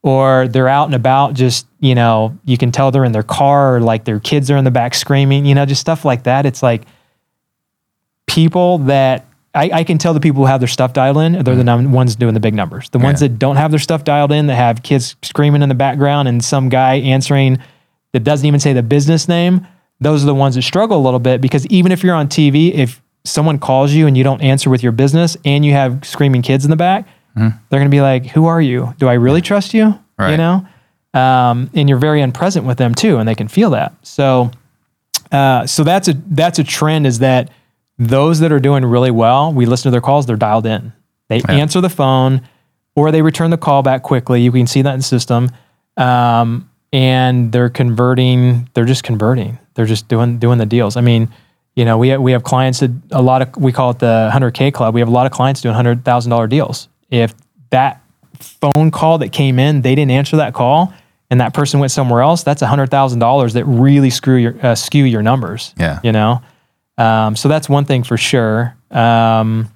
or they're out and about, just, you know, you can tell they're in their car or like their kids are in the back screaming, you know, just stuff like that. It's like people that I, I can tell the people who have their stuff dialed in, they're the mm-hmm. num- ones doing the big numbers. The ones Yeah. that don't have their stuff dialed in, that have kids screaming in the background and some guy answering that doesn't even say the business name, those are the ones that struggle a little bit because even if you're on TV, if someone calls you and you don't answer with your business and you have screaming kids in the back, they're going to be like, "Who are you? Do I really trust you?" You know, um, and you're very unpresent with them too, and they can feel that. So, uh, so that's a that's a trend is that those that are doing really well, we listen to their calls, they're dialed in. They answer the phone or they return the call back quickly. You can see that in the system. Um, and they're converting, they're just converting. They're just doing doing the deals. I mean, you know, we have, we have clients that a lot of we call it the 100K club. We have a lot of clients doing $100,000 deals. If that phone call that came in, they didn't answer that call and that person went somewhere else, that's $100,000 that really screw your uh, skew your numbers. Yeah. You know? Um, so that's one thing for sure. Um,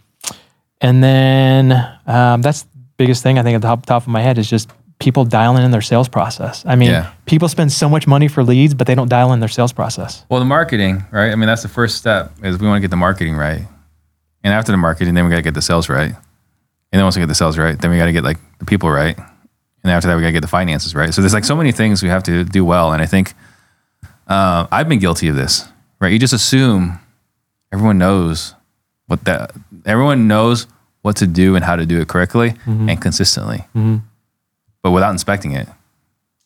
and then um, that's the biggest thing I think at the top, top of my head is just people dialing in their sales process. I mean, Yeah. people spend so much money for leads, but they don't dial in their sales process. Well, the marketing, right? I mean, that's the first step is we want to get the marketing right. And after the marketing, then we got to get the sales right. And then once we get the sales right, then we got to get like the people right. And after that, we got to get the finances right. So there's like so many things we have to do well. And I think uh, I've been guilty of this, right? You just assume everyone knows what that, everyone knows what to do and how to do it correctly and consistently. But without inspecting it,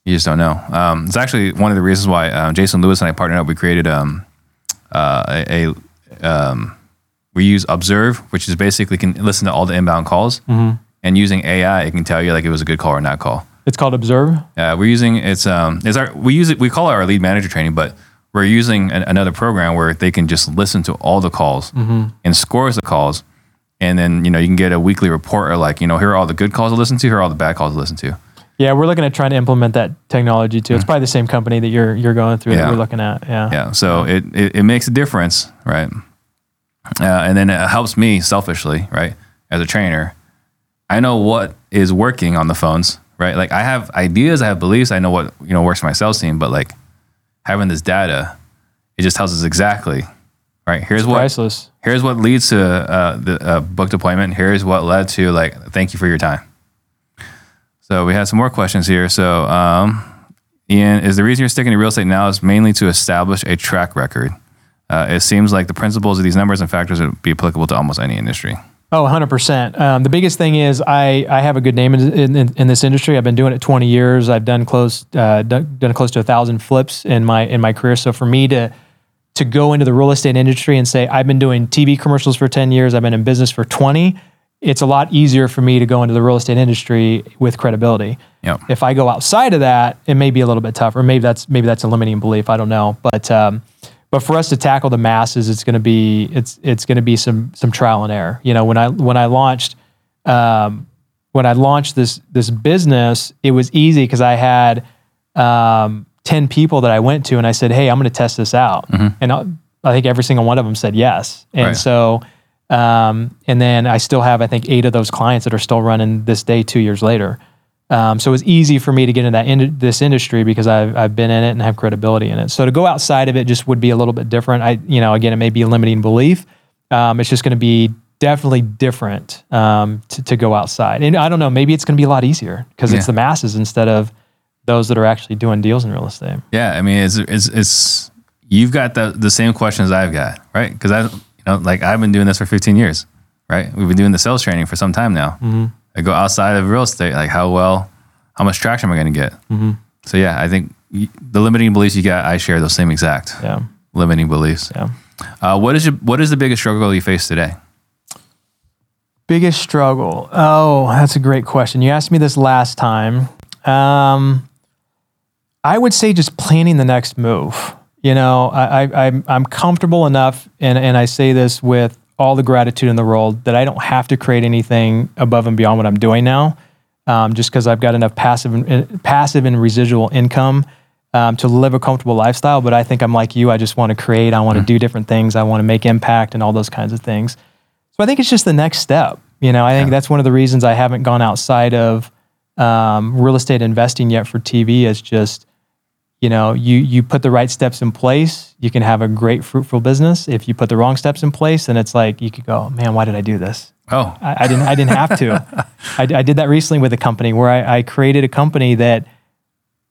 you just don't know. Um, it's actually one of the reasons why um, Jason Lewis and I partnered up. We created um, uh, a, a um, we use Observe, which is basically can listen to all the inbound calls, and using AI, it can tell you like it was a good call or not call. It's called Observe. Uh, we're using it's um it's our we use it we call it our lead manager training, but we're using an, another program where they can just listen to all the calls and scores the calls, and then you know you can get a weekly report or like you know here are all the good calls to listen to, here are all the bad calls to listen to. Yeah, we're looking at trying to implement that technology too. It's probably the same company that you're you're going through Mm. Yeah. that we're looking at. Yeah. Yeah, so it, it it makes a difference, right? Uh, and then it helps me selfishly, right? As a trainer, I know what is working on the phones, right? Like I have ideas, I have beliefs, I know what you know works for my sales team, but like having this data, it just tells us exactly, right? Here's what Priceless. here's what leads to uh, the uh, booked appointment. Here's what led to like thank you for your time. So we had some more questions here. So um, Ian, is the reason you're sticking to real estate now is mainly to establish a track record. Uh, it seems like the principles of these numbers and factors would be applicable to almost any industry. Oh, 100%. Um, the biggest thing is I, I have a good name in, in, in this industry. I've been doing it 20 years. I've done close uh, done, done close to a thousand flips in my in my career. So for me to to go into the real estate industry and say I've been doing TV commercials for 10 years, I've been in business for 20, it's a lot easier for me to go into the real estate industry with credibility. Yep. If I go outside of that, it may be a little bit tougher. Maybe that's maybe that's a limiting belief. I don't know, but um, but for us to tackle the masses, it's going to be it's it's going to be some some trial and error. You know, when I when I launched um, when I launched this this business, it was easy because I had um, ten people that I went to, and I said, "Hey, I'm going to test this out," and I, I think every single one of them said yes, and Right. so. Um, and then I still have, I think, eight of those clients that are still running this day, two years later. Um, so it was easy for me to get into that in, this industry because I've, I've been in it and have credibility in it. So to go outside of it just would be a little bit different. I, you know, again, it may be a limiting belief. Um, it's just going to be definitely different um, to, to go outside. And I don't know, maybe it's going to be a lot easier because it's the masses instead of those that are actually doing deals in real estate. Yeah, I mean, it's it's, it's you've got the the same questions I've got, right? Because I, like I've been doing this for 15 years, right? We've been doing the sales training for some time now. I go outside of real estate, like how well, how much traction am I going to get? So yeah, I think the limiting beliefs you got, I share those same exact Yeah. limiting beliefs. Yeah. Uh, what is your what is the biggest struggle you face today? Biggest struggle. Oh, that's a great question. You asked me this last time. Um, I would say just planning the next move. You know, I, I, I'm I'm comfortable enough, and and I say this with all the gratitude in the world that I don't have to create anything above and beyond what I'm doing now, um, just because I've got enough passive and, passive and residual income um, to live a comfortable lifestyle. But I think I'm like you. I just want to create. I want to do different things. I want to make impact and all those kinds of things. So I think it's just the next step. You know, I think that's one of the reasons I haven't gone outside of um, real estate investing yet for TV. Is just, you know, you you put the right steps in place, you can have a great fruitful business. If you put the wrong steps in place, then it's like you could go, man, why did I do this? Oh, I, I didn't I didn't have to. I, I did that recently with a company where I, I created a company that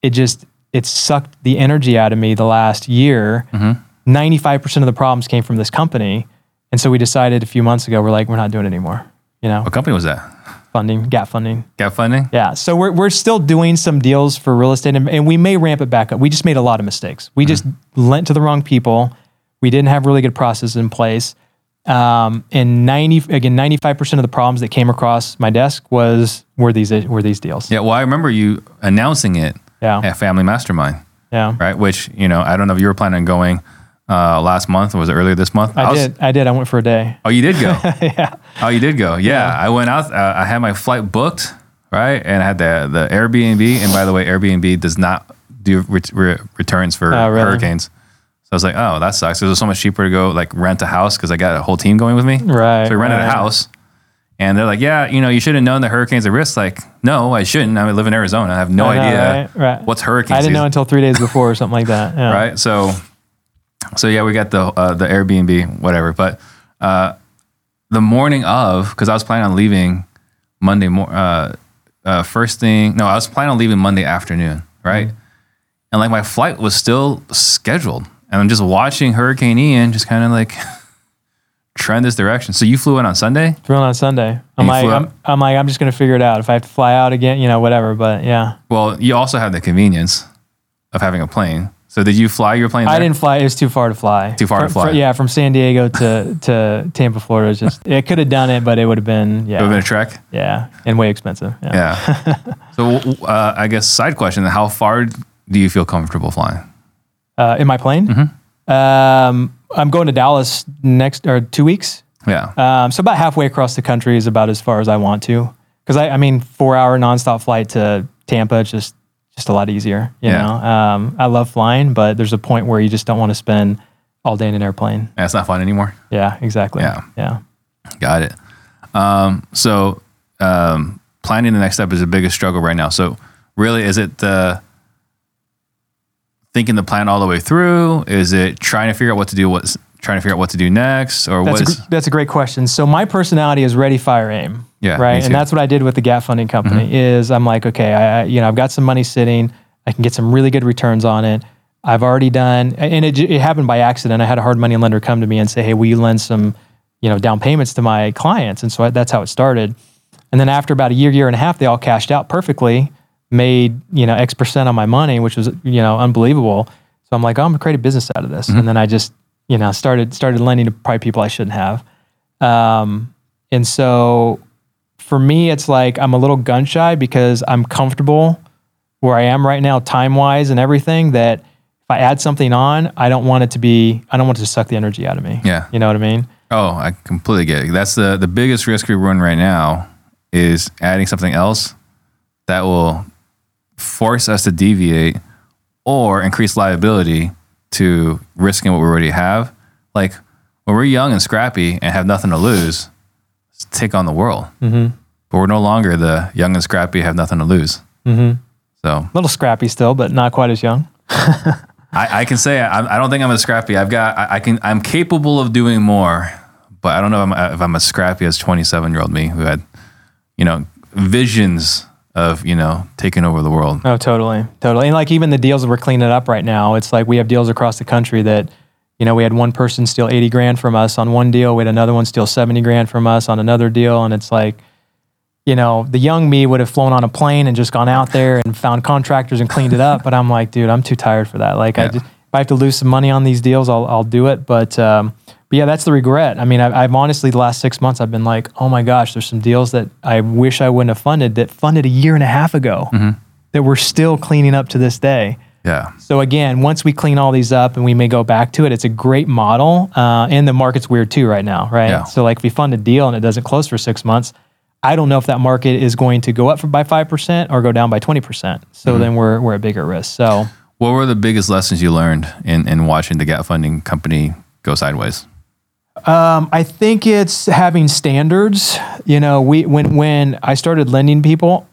it just it sucked the energy out of me the last year. Mm-hmm. 95% of the problems came from this company. And so we decided a few months ago, we're like, we're not doing it anymore. You know, what company was that? Funding, gap funding. Gap funding. Yeah. So we're, we're still doing some deals for real estate and, and we may ramp it back up. We just made a lot of mistakes. We just lent to the wrong people. We didn't have really good processes in place. Um, and 90, again, 95% of the problems that came across my desk was, were these, were these deals. Yeah. Well, I remember you announcing it Yeah. at Family Mastermind. Yeah. right? Which you know, I don't know if you were planning on going uh, last month or was it earlier this month? I, was- did. I did. I went for a day. Oh, you did go. yeah. oh, you did go. Yeah, I went out. Uh, I had my flight booked, right, and I had the the Airbnb. And by the way, Airbnb does not do ret- re- returns for Oh, really? hurricanes. So I was like, oh, that sucks. It was so much cheaper to go like rent a house because I got a whole team going with me. Right, So we rented a house. And they're like, yeah, you know, you should have known the hurricanes are risk. Like, no, I shouldn't. I live in Arizona. I have no I know, idea right? Right. what's hurricane I didn't know until three days before or something like that. Yeah. right? So, so yeah, we got the uh, the Airbnb, whatever. But uh, the morning of, because I was planning on leaving Monday morning. uh, uh, first thing. No, I was planning on leaving Monday afternoon, right? Mm-hmm. And like my flight was still scheduled, and I'm just watching Hurricane Ian just kind of like trend this direction. So you flew in on Sunday. Thrown on Sunday. I'm like, I'm. I'm like, I'm just gonna figure it out. If I have to fly out again, you know, whatever. But yeah, Well, you also have the convenience of having a plane. So did you fly your plane? I didn't fly. It was too far to fly. Too far to fly. fr- yeah, from San Diego to to Tampa, Florida. Is just it could have done it, but it would have been yeah, It would have been a trek. yeah, and way expensive. Yeah. Yeah. so uh, I guess side question: How far do you feel comfortable flying? Uh, in my plane, um, I'm going to Dallas next or two weeks. Yeah. Um, so about halfway across the country is about as far as I want to. Because I, I mean, four hour nonstop flight to Tampa, it's just just a lot easier. You Yeah. know, um, I love flying, but there's a point where you just don't want to spend all day in an airplane. That's not fun anymore. Yeah, exactly. Yeah. yeah. Got it. Um, so um, planning the next step is the biggest struggle right now. So really, is it the thinking the plan all the way through? Is it trying to figure out what to do? What's trying to figure out what to do next, or That's a, what's gr- that's a great question. So my personality is ready, fire, aim. Yeah, Right. And that's what I did with the Gap Funding Company. Mm-hmm. Is I'm like, okay, I, you know I've got some money sitting. I can get some really good returns on it. I've already done, and it, it happened by accident. I had a hard money lender come to me and say, hey, will you lend some, you know, down payments to my clients? And so I, that's how it started. And then after about a year, year and a half, they all cashed out perfectly, made, you know, X percent on my money, which was, you know, unbelievable. So I'm like, oh, I'm gonna create a business out of this. Mm-hmm. And then I just, you know, started started lending to probably people I shouldn't have. Um, and so for me, it's like I'm a little gun shy because I'm comfortable where I am right now, time wise and everything. That if I add something on, I don't want it to be, I don't want it to suck the energy out of me. Yeah. You know what I mean? Oh, I completely get it. That's the the biggest risk we run right now is adding something else that will force us to deviate or increase liability to risking what we already have. Like when we're young and scrappy and have nothing to lose, take on the world. Mm-hmm. But we're no longer the young and scrappy have nothing to lose. Mm-hmm. So A little scrappy still, but not quite as young. I, I can say I, I don't think I'm as scrappy. I've got I, I can I'm capable of doing more, but I don't know if I'm, if I'm as scrappy as 27 year old me who had, you know, visions of you know taking over the world. Oh, totally, totally. And like even the deals that we're cleaning up right now, it's like we have deals across the country that, you know, we had one person steal eighty grand from us on one deal, we had another one steal seventy grand from us on another deal, and it's like, you know, the young me would have flown on a plane and just gone out there and found contractors and cleaned it up, but I'm like, dude, I'm too tired for that. Like, I just, if I have to lose some money on these deals, I'll I'll do it, but. um but yeah, that's the regret. I mean, I, I've honestly the last six months I've been like, oh my gosh, there's some deals that I wish I wouldn't have funded that funded a year and a half ago that we're still cleaning up to this day. Yeah, So again, once we clean all these up and we may go back to it, it's a great model. Uh, and the market's weird too right now, right? Yeah. So like if we fund a deal and it doesn't close for six months, I don't know if that market is going to go up for, by five percent or go down by twenty percent. So then we're we're at bigger risk. So what were the biggest lessons you learned in in watching the gap funding company go sideways? I think it's having standards. You know, we when when I started lending people,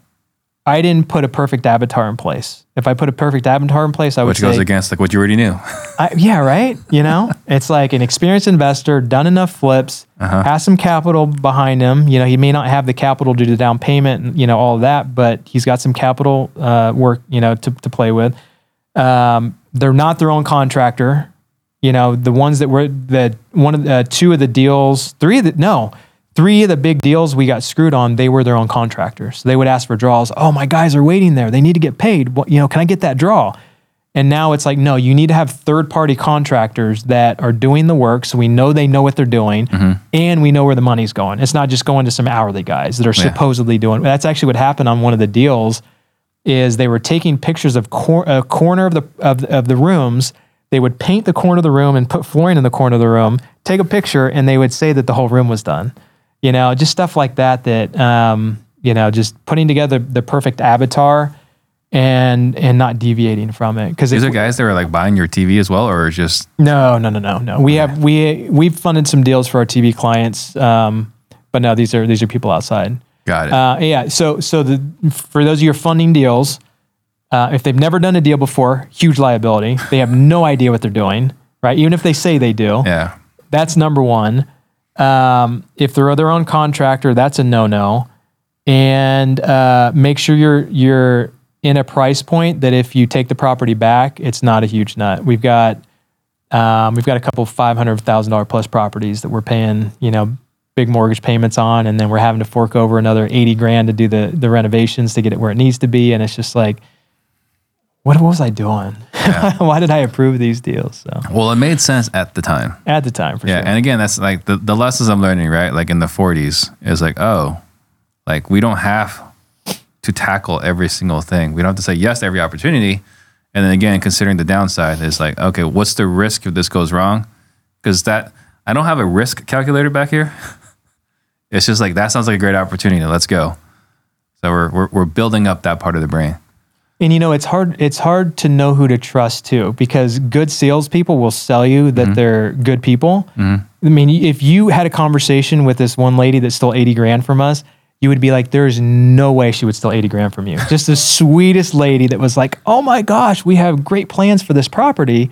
I didn't put a perfect avatar in place. If I put a perfect avatar in place, I would Which say goes against like what you already knew. I, yeah, right. You know, it's like an experienced investor, done enough flips, Uh-huh. has some capital behind him. You know, he may not have the capital due to down payment, and, you know, all of that, but he's got some capital uh, work, you know, to, to play with. Um, they're not their own contractor. You know, the ones that were that one of the uh, two of the deals, three of the no, three of the big deals we got screwed on. They were their own contractors. They would ask for draws. Oh, my guys are waiting there. They need to get paid. What, you know, can I get that draw? And now it's like, no, you need to have third party contractors that are doing the work so we know they know what they're doing and we know where the money's going. It's not just going to some hourly guys that are Yeah. supposedly doing That's actually what happened on one of the deals is they were taking pictures of cor- a corner of the, of, of the rooms. They would paint the corner of the room and put flooring in the corner of the room, take a picture, and they would say that the whole room was done. You know, just stuff like that, that, um, you know, just putting together the perfect avatar and and not deviating from it because These are guys that are like buying your TV as well, or just no no no no no we have we we've funded some deals for our TV clients um, but no these are these are people outside got it? uh, yeah so so the for those of you who are funding deals uh, if they've never done a deal before huge liability they have no idea what they're doing right even if they say they do yeah, that's number one. Um, if they're their own contractor, that's a no-no. And uh, make sure you're you're in a price point that if you take the property back, it's not a huge nut. We've got um, we've got a couple five hundred thousand dollar plus properties that we're paying, you know, big mortgage payments on, and then we're having to fork over another eighty grand to do the the renovations to get it where it needs to be, and it's just like, what, what was I doing? Why did I approve these deals? So well, it made sense at the time. at the time, for Yeah, sure. and again, that's like the, the lessons I'm learning, right? Like in the 40s, is like, oh, like we don't have to tackle every single thing. We don't have to say yes to every opportunity, And then again, considering the downside is like, okay, what's the risk if this goes wrong? Because that I don't have a risk calculator back here. It's just like that sounds like a great opportunity. Let's go. So we're we're, we're building up that part of the brain. And you know, it's hard. It's hard to know who to trust too, because good salespeople will sell you that mm-hmm. they're good people. Mm-hmm. I mean, if you had a conversation with this one lady that stole eighty grand from us, you would be like, "There's no way she would steal eighty grand from you." Just the sweetest lady that was like, "Oh my gosh, we have great plans for this property."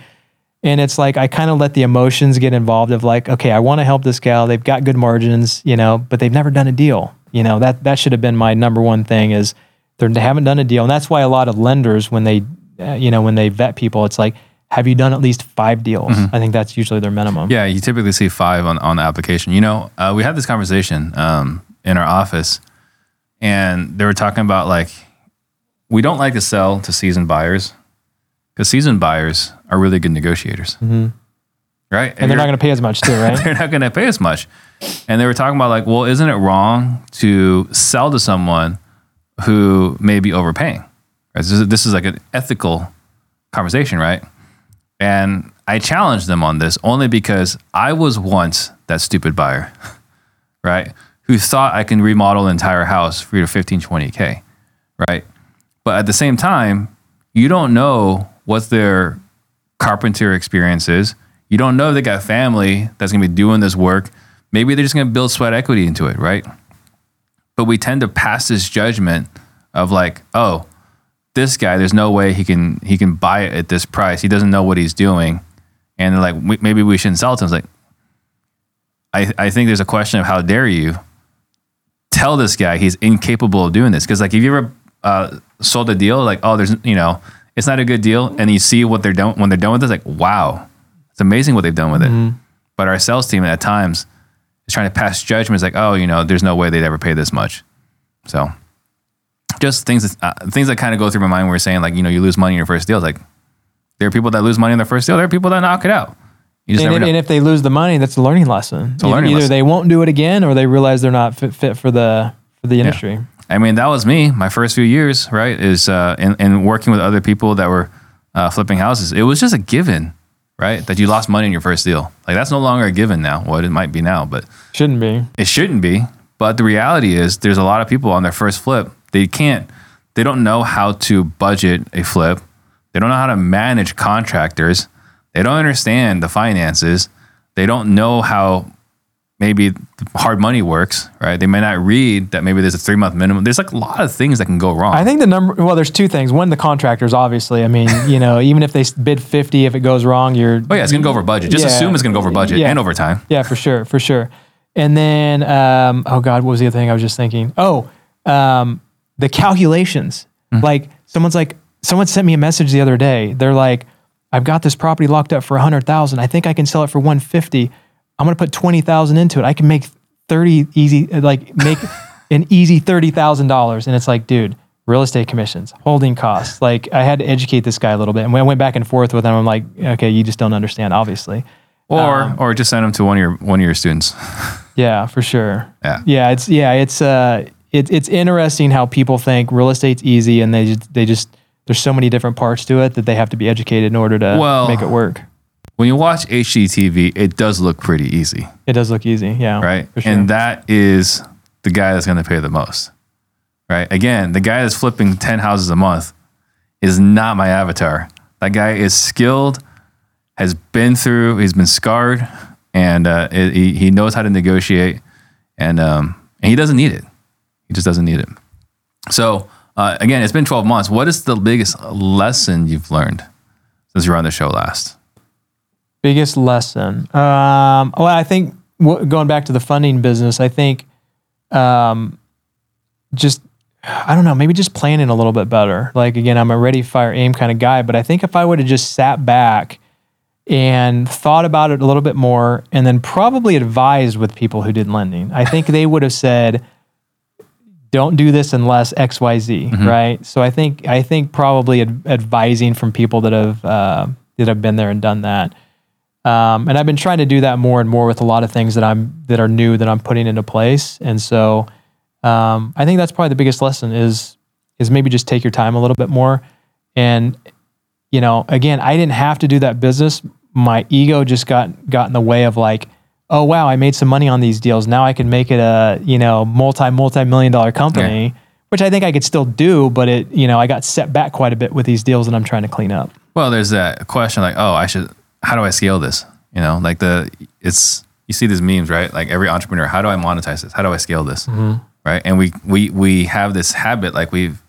And it's like I kind of let the emotions get involved of like, okay, I want to help this gal. They've got good margins, you know, but they've never done a deal. You know, that that should have been my number one thing is they're, they haven't done a deal. And that's why a lot of lenders when they uh, you know, when they vet people, it's like, have you done at least 5 deals? I think that's usually their minimum. Yeah, you typically see five on, on the application. You know, uh, we had this conversation um, in our office, and they were talking about like, we don't like to sell to seasoned buyers because seasoned buyers are really good negotiators. Right? And they're not going to pay as much too, right? they're not going to pay as much. And they were talking about like, well, isn't it wrong to sell to someone who may be overpaying? This, is, like an ethical conversation, right? And I challenged them on this only because I was once that stupid buyer, right? Who thought I can remodel an entire house for you to 15, 20K, right? But at the same time, you don't know what their carpenter experience is. You don't know if they got family that's gonna be doing this work. Maybe they're just gonna build sweat equity into it, right? But we tend to pass this judgment of like, oh, this guy, there's no way he can he can buy it at this price. He doesn't know what he's doing, and like, "We- maybe we shouldn't sell it to him. It's like, I I think there's a question of how dare you tell this guy he's incapable of doing this? Because like, if you ever uh, sold a deal, like, oh, there's you know, it's not a good deal, and you see what they're done when they're done with it, it's like, wow, it's amazing what they've done with it. But our sales team at times is trying to pass judgments like, oh, you know, there's no way they'd ever pay this much. So just things that, uh, things that kind of go through my mind. Where we're saying like, you know, you lose money in your first deal. It's like there are people that lose money in their first deal. There are people that knock it out. You just And, know. and if they lose the money, that's a learning lesson. a learning Either lesson. they won't do it again, or they realize they're not fit, fit for the for the industry. I mean, that was me. My first few years, right, is uh, in, in working with other people that were uh, flipping houses. It was just a given, right, that you lost money in your first deal. Like that's no longer a given now. What it might be now, but Shouldn't be. it shouldn't be. But the reality is, there's a lot of people on their first flip. They can't. They don't know how to budget a flip. They don't know how to manage contractors. They don't understand the finances. They don't know how maybe hard money works, right? They may not read that maybe there's a three month minimum. There's like a lot of things that can go wrong. I think the number, well, there's two things. One, the contractors, obviously. I mean, you know, even if they bid 50, if it goes wrong, you're. Oh, yeah, it's going to go over budget. Just yeah, assume it's going to go over budget yeah, and over time. Yeah, for sure, for sure. And then, um, oh God, what was the other thing I was just thinking? Oh, um, the calculations. Mm-hmm. Like, someone's like, someone sent me a message the other day. They're like, I've got this property locked up for 100,000. I think I can sell it for 150 I'm going to put 20,000 into it. I can make 30 easy, like make an easy $30,000. And it's like, dude, real estate commissions, holding costs. Like I had to educate this guy a little bit. And when I went back and forth with him, I'm like, okay, you just don't understand, obviously. Or, um, or just send them to one of your, one of your students. yeah, for sure. Yeah. Yeah. It's, yeah, it's, uh, it, it's interesting how people think real estate's easy and they just, they just, there's so many different parts to it that they have to be educated in order to well, make it work. When you watch HGTV, it does look pretty easy. It does look easy, yeah. right? For sure. And that is the guy that's going to pay the most, right? Again, the guy that's flipping 10 houses a month is not my avatar. That guy is skilled, has been through, he's been scarred, and uh, it, he, he knows how to negotiate, and, um, and he doesn't need it. He just doesn't need it. So, uh, again, it's been 12 months. What is the biggest lesson you've learned since you were on the show last? Biggest lesson. Um, well, I think w- going back to the funding business, I think um, just I don't know, maybe just planning a little bit better. Like again, I'm a ready, fire, aim kind of guy, but I think if I would have just sat back and thought about it a little bit more, and then probably advised with people who did lending, I think they would have said, "Don't do this unless X, Y, Z." Right. So I think I think probably ad- advising from people that have uh, that have been there and done that. Um, and I've been trying to do that more and more with a lot of things that I'm that are new that I'm putting into place. And so um, I think that's probably the biggest lesson is is maybe just take your time a little bit more. And you know, again, I didn't have to do that business. My ego just got got in the way of like, oh wow, I made some money on these deals. Now I can make it a you know multi multi million dollar company, which I think I could still do. But it you know I got set back quite a bit with these deals that I'm trying to clean up. Well, there's that question like, oh, I should. How do I scale this? You know, like the it's you see these memes, right? Like every entrepreneur, how do I monetize this? How do I scale this? Mm-hmm. Right? And we we we have this habit, like we've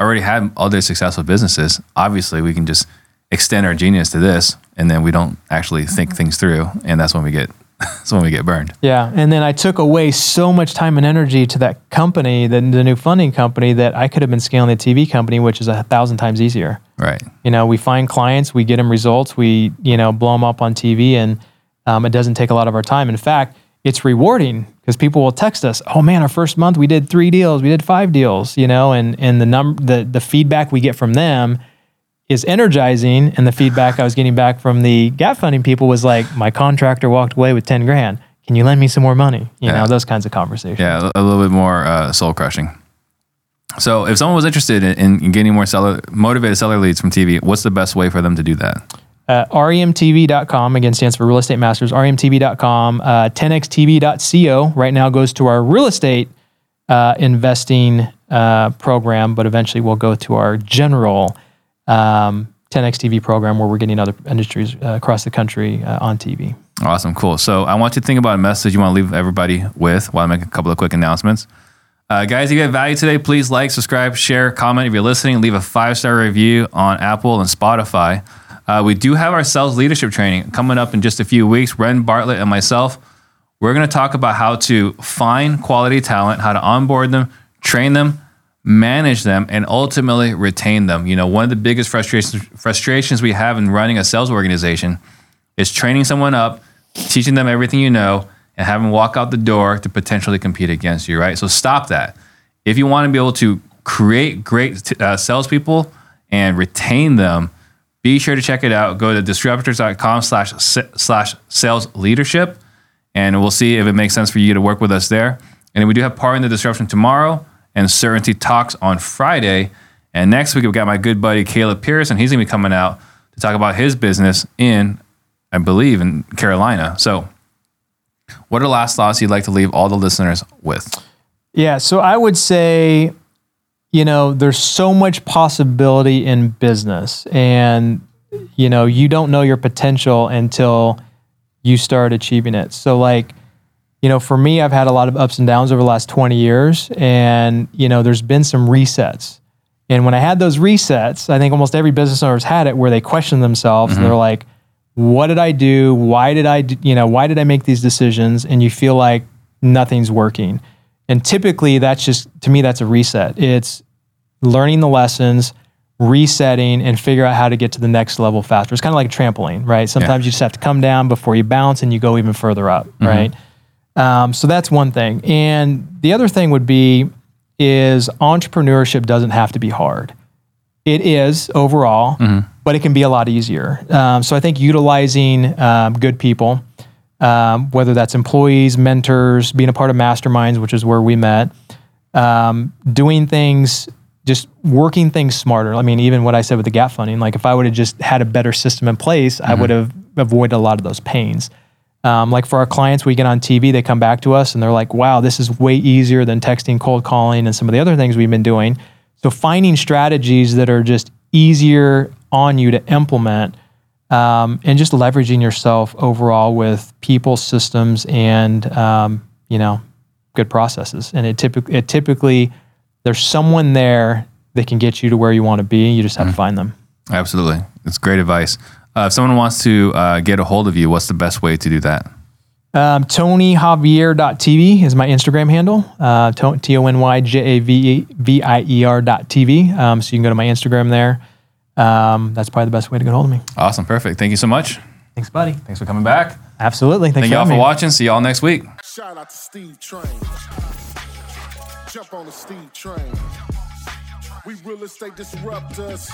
already had other successful businesses. Obviously, we can just extend our genius to this, and then we don't actually think mm-hmm. things through, and that's when we get that's when we get burned. Yeah, and then I took away so much time and energy to that company, the, the new funding company, that I could have been scaling the TV company, which is a thousand times easier. Right. You know, we find clients, we get them results, we you know blow them up on TV, and um, it doesn't take a lot of our time. In fact, it's rewarding because people will text us, "Oh man, our first month we did three deals, we did five deals," you know, and and the number the the feedback we get from them is energizing, and the feedback I was getting back from the gap funding people was like, "My contractor walked away with ten grand. Can you lend me some more money?" You Yeah. know, those kinds of conversations. Yeah, a little bit more uh, soul crushing. So, if someone was interested in, in getting more seller motivated seller leads from TV, what's the best way for them to do that? uh, remtv.com again stands for real estate masters remtv.com uh, 10xtv.co right now goes to our real estate uh, investing uh, program but eventually we'll go to our general um, 10x tv program where we're getting other industries uh, across the country uh, on tv Awesome, cool. So, I want you to think about a message you want to leave everybody with while I make a couple of quick announcements. Uh, guys, if you have value today, please like, subscribe, share, comment. If you're listening, leave a five star review on Apple and Spotify. Uh, we do have our sales leadership training coming up in just a few weeks. Ren Bartlett and myself, we're going to talk about how to find quality talent, how to onboard them, train them, manage them, and ultimately retain them. You know, one of the biggest frustrations frustrations we have in running a sales organization is training someone up, teaching them everything you know, and having them walk out the door to potentially compete against you, right? So stop that. If you want to be able to create great uh, salespeople and retain them, be sure to check it out. Go to disruptors.com slash slash sales leadership, and we'll see if it makes sense for you to work with us there. And we do have Pardon the Disruption tomorrow and Certainty Talks on Friday. And next week, we've got my good buddy Caleb Pierce, and he's going to be coming out to talk about his business in, I believe, in Carolina. So, what are the last thoughts you'd like to leave all the listeners with? Yeah, so I would say, you know, there's so much possibility in business, and you know, you don't know your potential until you start achieving it. So, like, you know, for me, I've had a lot of ups and downs over the last 20 years, and you know, there's been some resets. And when I had those resets, I think almost every business owner's had it where they question themselves. And they're like, "What did I do? Why did I, do, you know, why did I make these decisions?" And you feel like nothing's working. And typically, that's just to me, that's a reset. It's learning the lessons, resetting, and figure out how to get to the next level faster. It's kind of like a trampoline, right? Sometimes you just have to come down before you bounce, and you go even further up, mm-hmm. right? Um, so that's one thing. And the other thing would be is entrepreneurship doesn't have to be hard. It is overall, but it can be a lot easier. Um, so I think utilizing um, good people, um, whether that's employees, mentors, being a part of masterminds, which is where we met, um, doing things, just working things smarter. I mean, even what I said with the gap funding, like if I would have just had a better system in place, I would have avoided a lot of those pains. Um, like for our clients, we get on TV, they come back to us and they're like, wow, this is way easier than texting, cold calling, and some of the other things we've been doing. So finding strategies that are just easier on you to implement um, and just leveraging yourself overall with people, systems, and um, you know, good processes. And it typically, it typically, there's someone there that can get you to where you want to be. You just have to find them. Absolutely. It's great advice. Uh, if someone wants to uh, get a hold of you, what's the best way to do that? Um, TonyJavier.tv is my Instagram handle. Uh, T O N Y J A V V I E R dot TV. Um, so you can go to my Instagram there. Um, that's probably the best way to get a hold of me. Awesome. Perfect. Thank you so much. Thanks, buddy. Thanks for coming back. Absolutely. Thanks Thank y'all for me. watching. See y'all next week. Shout out to Steve Trang. Jump on the Steve Train. We real estate disruptors.